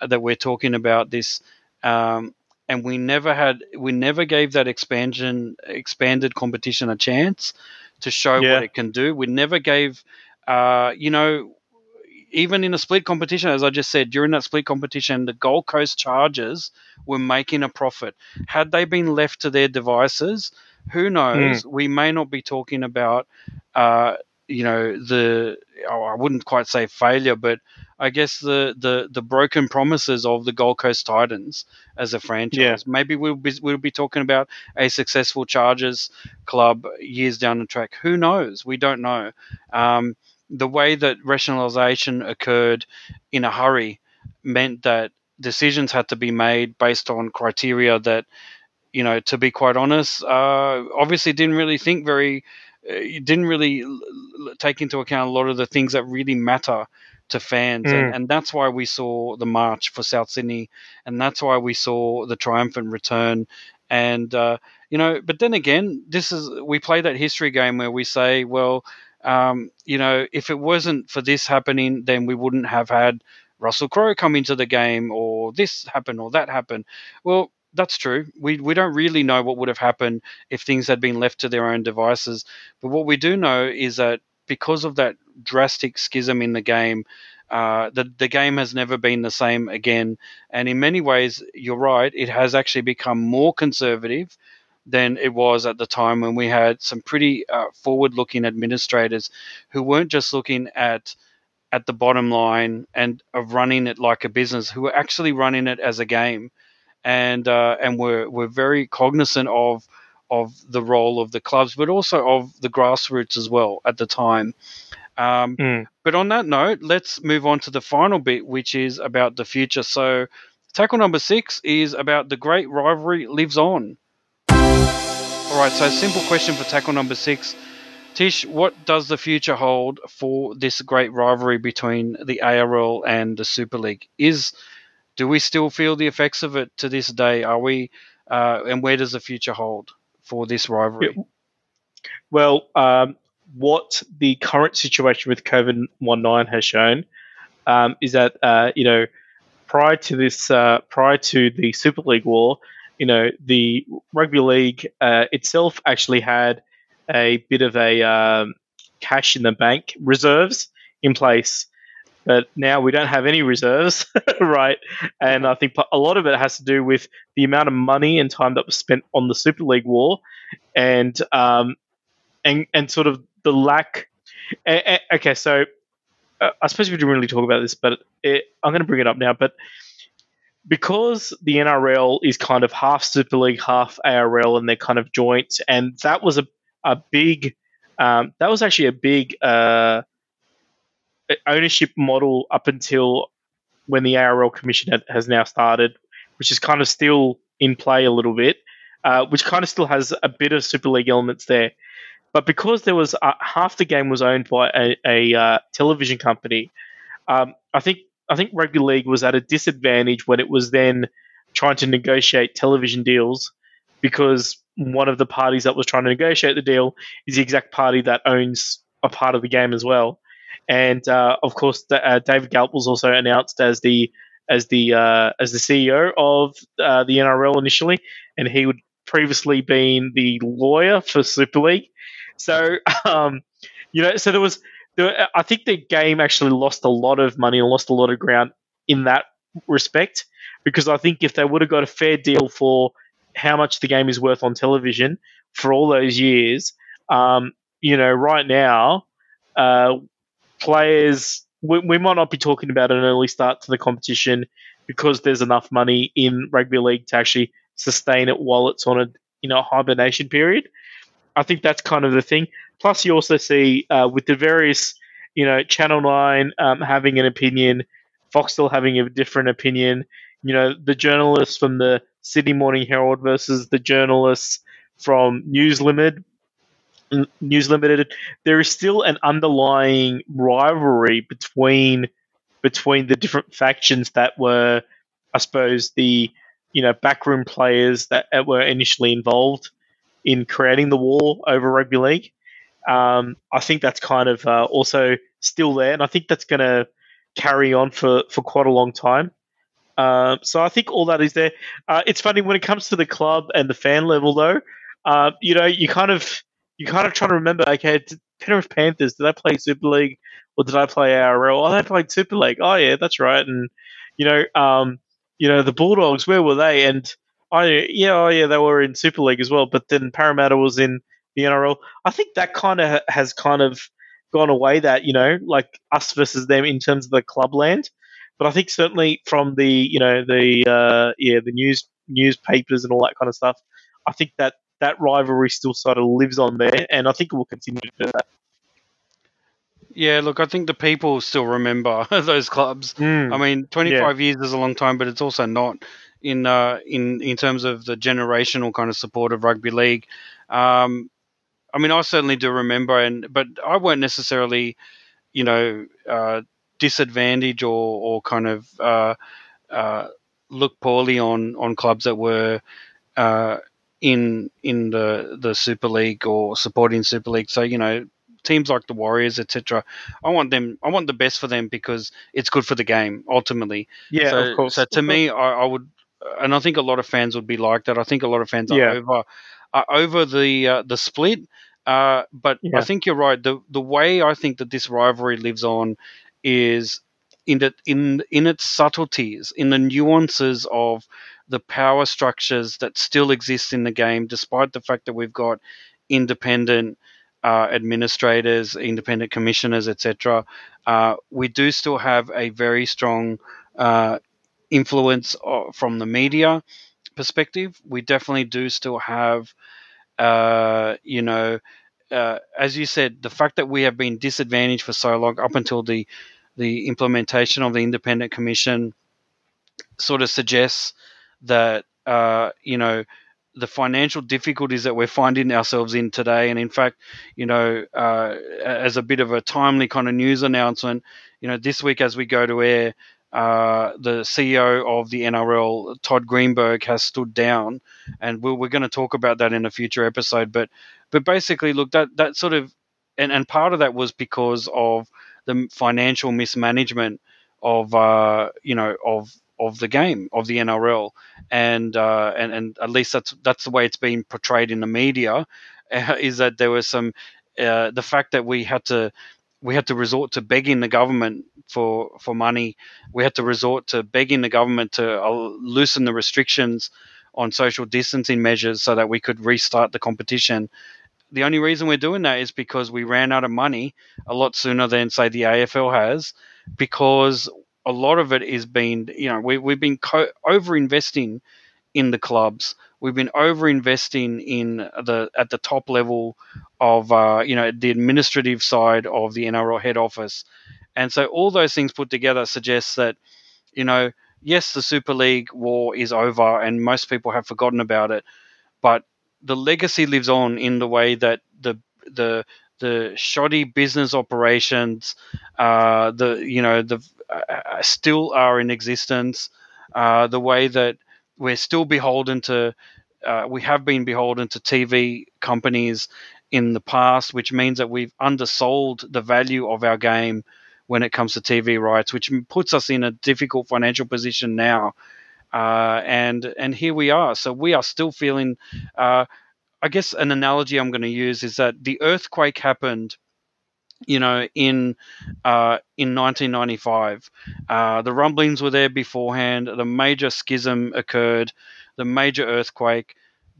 that we're talking about this um, and we never had we never gave that expansion expanded competition a chance to show yeah. what it can do we never gave uh, you know even in a split competition, as I just said, during that split competition, the Gold Coast Chargers were making a profit. Had they been left to their devices, who knows? Mm. We may not be talking about, uh, you know, the oh, I wouldn't quite say failure, but I guess the, the, the broken promises of the Gold Coast Titans as a franchise. Yeah. Maybe we'll be, we'll be talking about a successful Chargers club years down the track. Who knows? We don't know. Um, the way that rationalisation occurred in a hurry meant that decisions had to be made based on criteria that, you know, to be quite honest, uh, obviously didn't really think very, uh, didn't really take into account a lot of the things that really matter to fans, mm. and, and that's why we saw the march for South Sydney, and that's why we saw the triumphant return. And uh, you know, but then again, this is we play that history game where we say, well, um, you know, if it wasn't for this happening, then we wouldn't have had Russell Crowe come into the game, or this happen, or that happen. Well, that's true. We we don't really know what would have happened if things had been left to their own devices. But what we do know is that because of that drastic schism in the game, uh, the the game has never been the same again. And in many ways, you're right. It has actually become more conservative than it was at the time when we had some pretty uh, forward-looking administrators who weren't just looking at at the bottom line and of running it like a business, who were actually running it as a game, and uh, and were were very cognizant of of the role of the clubs, but also of the grassroots as well at the time. Um, mm. But on that note, let's move on to the final bit, which is about the future. So, tackle number six is about the great rivalry lives on. All right, so simple question for tackle number six. Tish, what does the future hold for this great rivalry between the ARL and the Super League? Is do we still feel the effects of it to this day? Are we, uh, and where does the future hold? for this rivalry? Well, um, what the current situation with COVID 19 has shown um, is that, uh, you know, prior to this, uh, prior to the Super League war, you know, the rugby league uh, itself actually had a bit of a um, cash in the bank reserves in place. But now we don't have any reserves, right? And I think a lot of it has to do with the amount of money and time that was spent on the Super League war, and um, and and sort of the lack. okay, so uh, I suppose we didn't really talk about this, but it, I'm going to bring it up now. But because the NRL is kind of half Super League, half ARL, and they're kind of joint, and that was a a big um, that was actually a big uh, ownership model up until when the ARL Commission has now started, which is kind of still in play a little bit, uh, which kind of still has a bit of Super League elements there. But because there was uh, half the game was owned by a, a uh, television company, um, I think I think rugby league was at a disadvantage when it was then trying to negotiate television deals because one of the parties that was trying to negotiate the deal is the exact party that owns a part of the game as well and uh, of course, the, uh, David Gallop was also announced as the as the uh, as the CEO of uh, the NRL initially, and he would previously been the lawyer for Super League. So, um, you know, so there was, there, I think the game actually lost a lot of money and lost a lot of ground in that respect, because I think if they would have got a fair deal for how much the game is worth on television for all those years, um, you know, right now, uh, players, we, we might not be talking about an early start to the competition because there's enough money in rugby league to actually sustain it while it's on a you know hibernation period. I think that's kind of the thing. Plus, you also see uh, with the various you know Channel Nine um, having an opinion, Foxtel having a different opinion. You know the journalists from the Sydney Morning Herald versus the journalists from News Limited News Limited, there is still an underlying rivalry between between the different factions that were, I suppose, the you know backroom players that were initially involved in creating the war over rugby league. Um, I think that's kind of uh, also still there, and I think that's going to carry on for, for quite a long time. Uh, so I think all that is there. Uh, it's funny when it comes to the club and the fan level, though. Uh, you know, you kind of you kind of trying to remember, okay, did Penrith Panthers, did I play Super League or did I play ARL? Oh, they played Super League. Oh, yeah, that's right. And, you know, um, you know, the Bulldogs, where were they? And, I yeah, oh, yeah, they were in Super League as well, but then Parramatta was in the NRL. I think that kind of has kind of gone away that, you know, like us versus them in terms of the club land. But I think certainly from the, you know, the, uh, yeah, the news, newspapers and all that kind of stuff, I think that that rivalry still sort of lives on there, and I think it will continue to do that. Yeah, look, I think the people still remember those clubs. Mm, I mean, 25 years is a long time, but it's also not in uh, in in terms of the generational kind of support of rugby league. Um, I mean, I certainly do remember, and but I weren't necessarily, you know, uh, disadvantaged or or kind of uh, uh, look poorly on on clubs that were uh, in in the the Super League or supporting Super League. So you know, teams like the Warriors, etc. I want them. I want the best for them because it's good for the game ultimately. yeah, so, of course. So to me, I, I would, and I think a lot of fans would be like that. I think a lot of fans are over are over the uh, the split. Uh, but Yeah. I think you're right. The the way I think that this rivalry lives on is in the in in its subtleties, in the nuances of the power structures that still exist in the game, despite the fact that we've got independent uh, administrators, independent commissioners, etc. Uh, we do still have a very strong uh, influence uh, from the media perspective. We definitely do still have, uh, you know, uh, as you said, the fact that we have been disadvantaged for so long up until the the implementation of the independent commission sort of suggests that uh, you know the financial difficulties that we're finding ourselves in today, and in fact, you know, uh, as a bit of a timely kind of news announcement, you know, this week as we go to air, uh, the CEO of the NRL, Todd Greenberg, has stood down, and we're, we're going to talk about that in a future episode. But but basically, look, that that sort of and and part of that was because of the financial mismanagement of uh, you know of of the game of the NRL, and uh, and and at least that's that's the way it's been portrayed in the media, uh, is that there was some uh, the fact that we had to we had to resort to begging the government for for money. We had to resort to begging the government to uh, loosen the restrictions on social distancing measures so that we could restart the competition. The only reason we're doing that is because we ran out of money a lot sooner than say the AFL has, because a lot of it is been, you know we we've been co- over investing in the clubs. We've been over investing in the at the top level of uh, you know the administrative side of the NRL head office, and so all those things put together suggests that you know yes the Super League war is over and most people have forgotten about it, but the legacy lives on in the way that the the the shoddy business operations, uh, the you know the still are in existence. Uh, the way that we're still beholden to, uh, we have been beholden to TV companies in the past, which means that we've undersold the value of our game when it comes to TV rights, which puts us in a difficult financial position now. Uh, and and here we are. So we are still feeling. Uh, I guess an analogy I'm going to use is that the earthquake happened you know, in uh, in 1995. Uh, the rumblings were there beforehand. The major schism occurred, the major earthquake,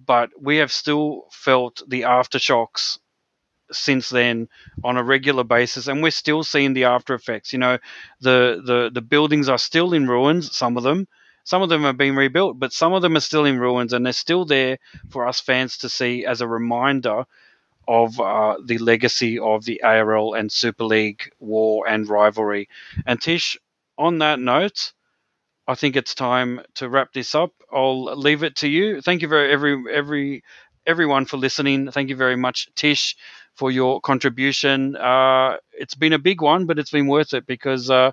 but we have still felt the aftershocks since then on a regular basis, and we're still seeing the after effects. You know, the the the buildings are still in ruins. Some of them. Some of them have been rebuilt, but some of them are still in ruins, and they're still there for us fans to see as a reminder of uh, the legacy of the ARL and Super League war and rivalry. And Tish, on that note, I think it's time to wrap this up. I'll leave it to you. Thank you very every every everyone for listening. Thank you very much, Tish, for your contribution. Uh, it's been a big one, but it's been worth it because. Uh,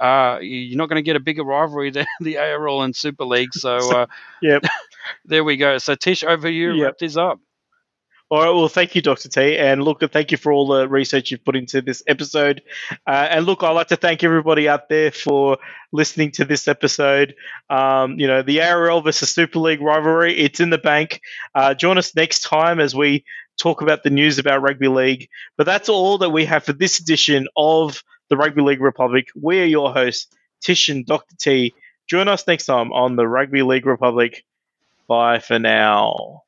uh, you're not going to get a bigger rivalry than the ARL and Super League. So, uh, Yep. there we go. So, Tish, over you. Yep. Wrap this up. All right. Well, thank you, Dr. T. And look, thank you for all the research you've put into this episode. Uh, and look, I'd like to thank everybody out there for listening to this episode. Um, you know, the ARL versus Super League rivalry, it's in the bank. Uh, join us next time as we talk about the news about Rugby League. But that's all that we have for this edition of the Rugby League Republic. We are your hosts, Tish and Dr. T. Join us next time on the Rugby League Republic. Bye for now.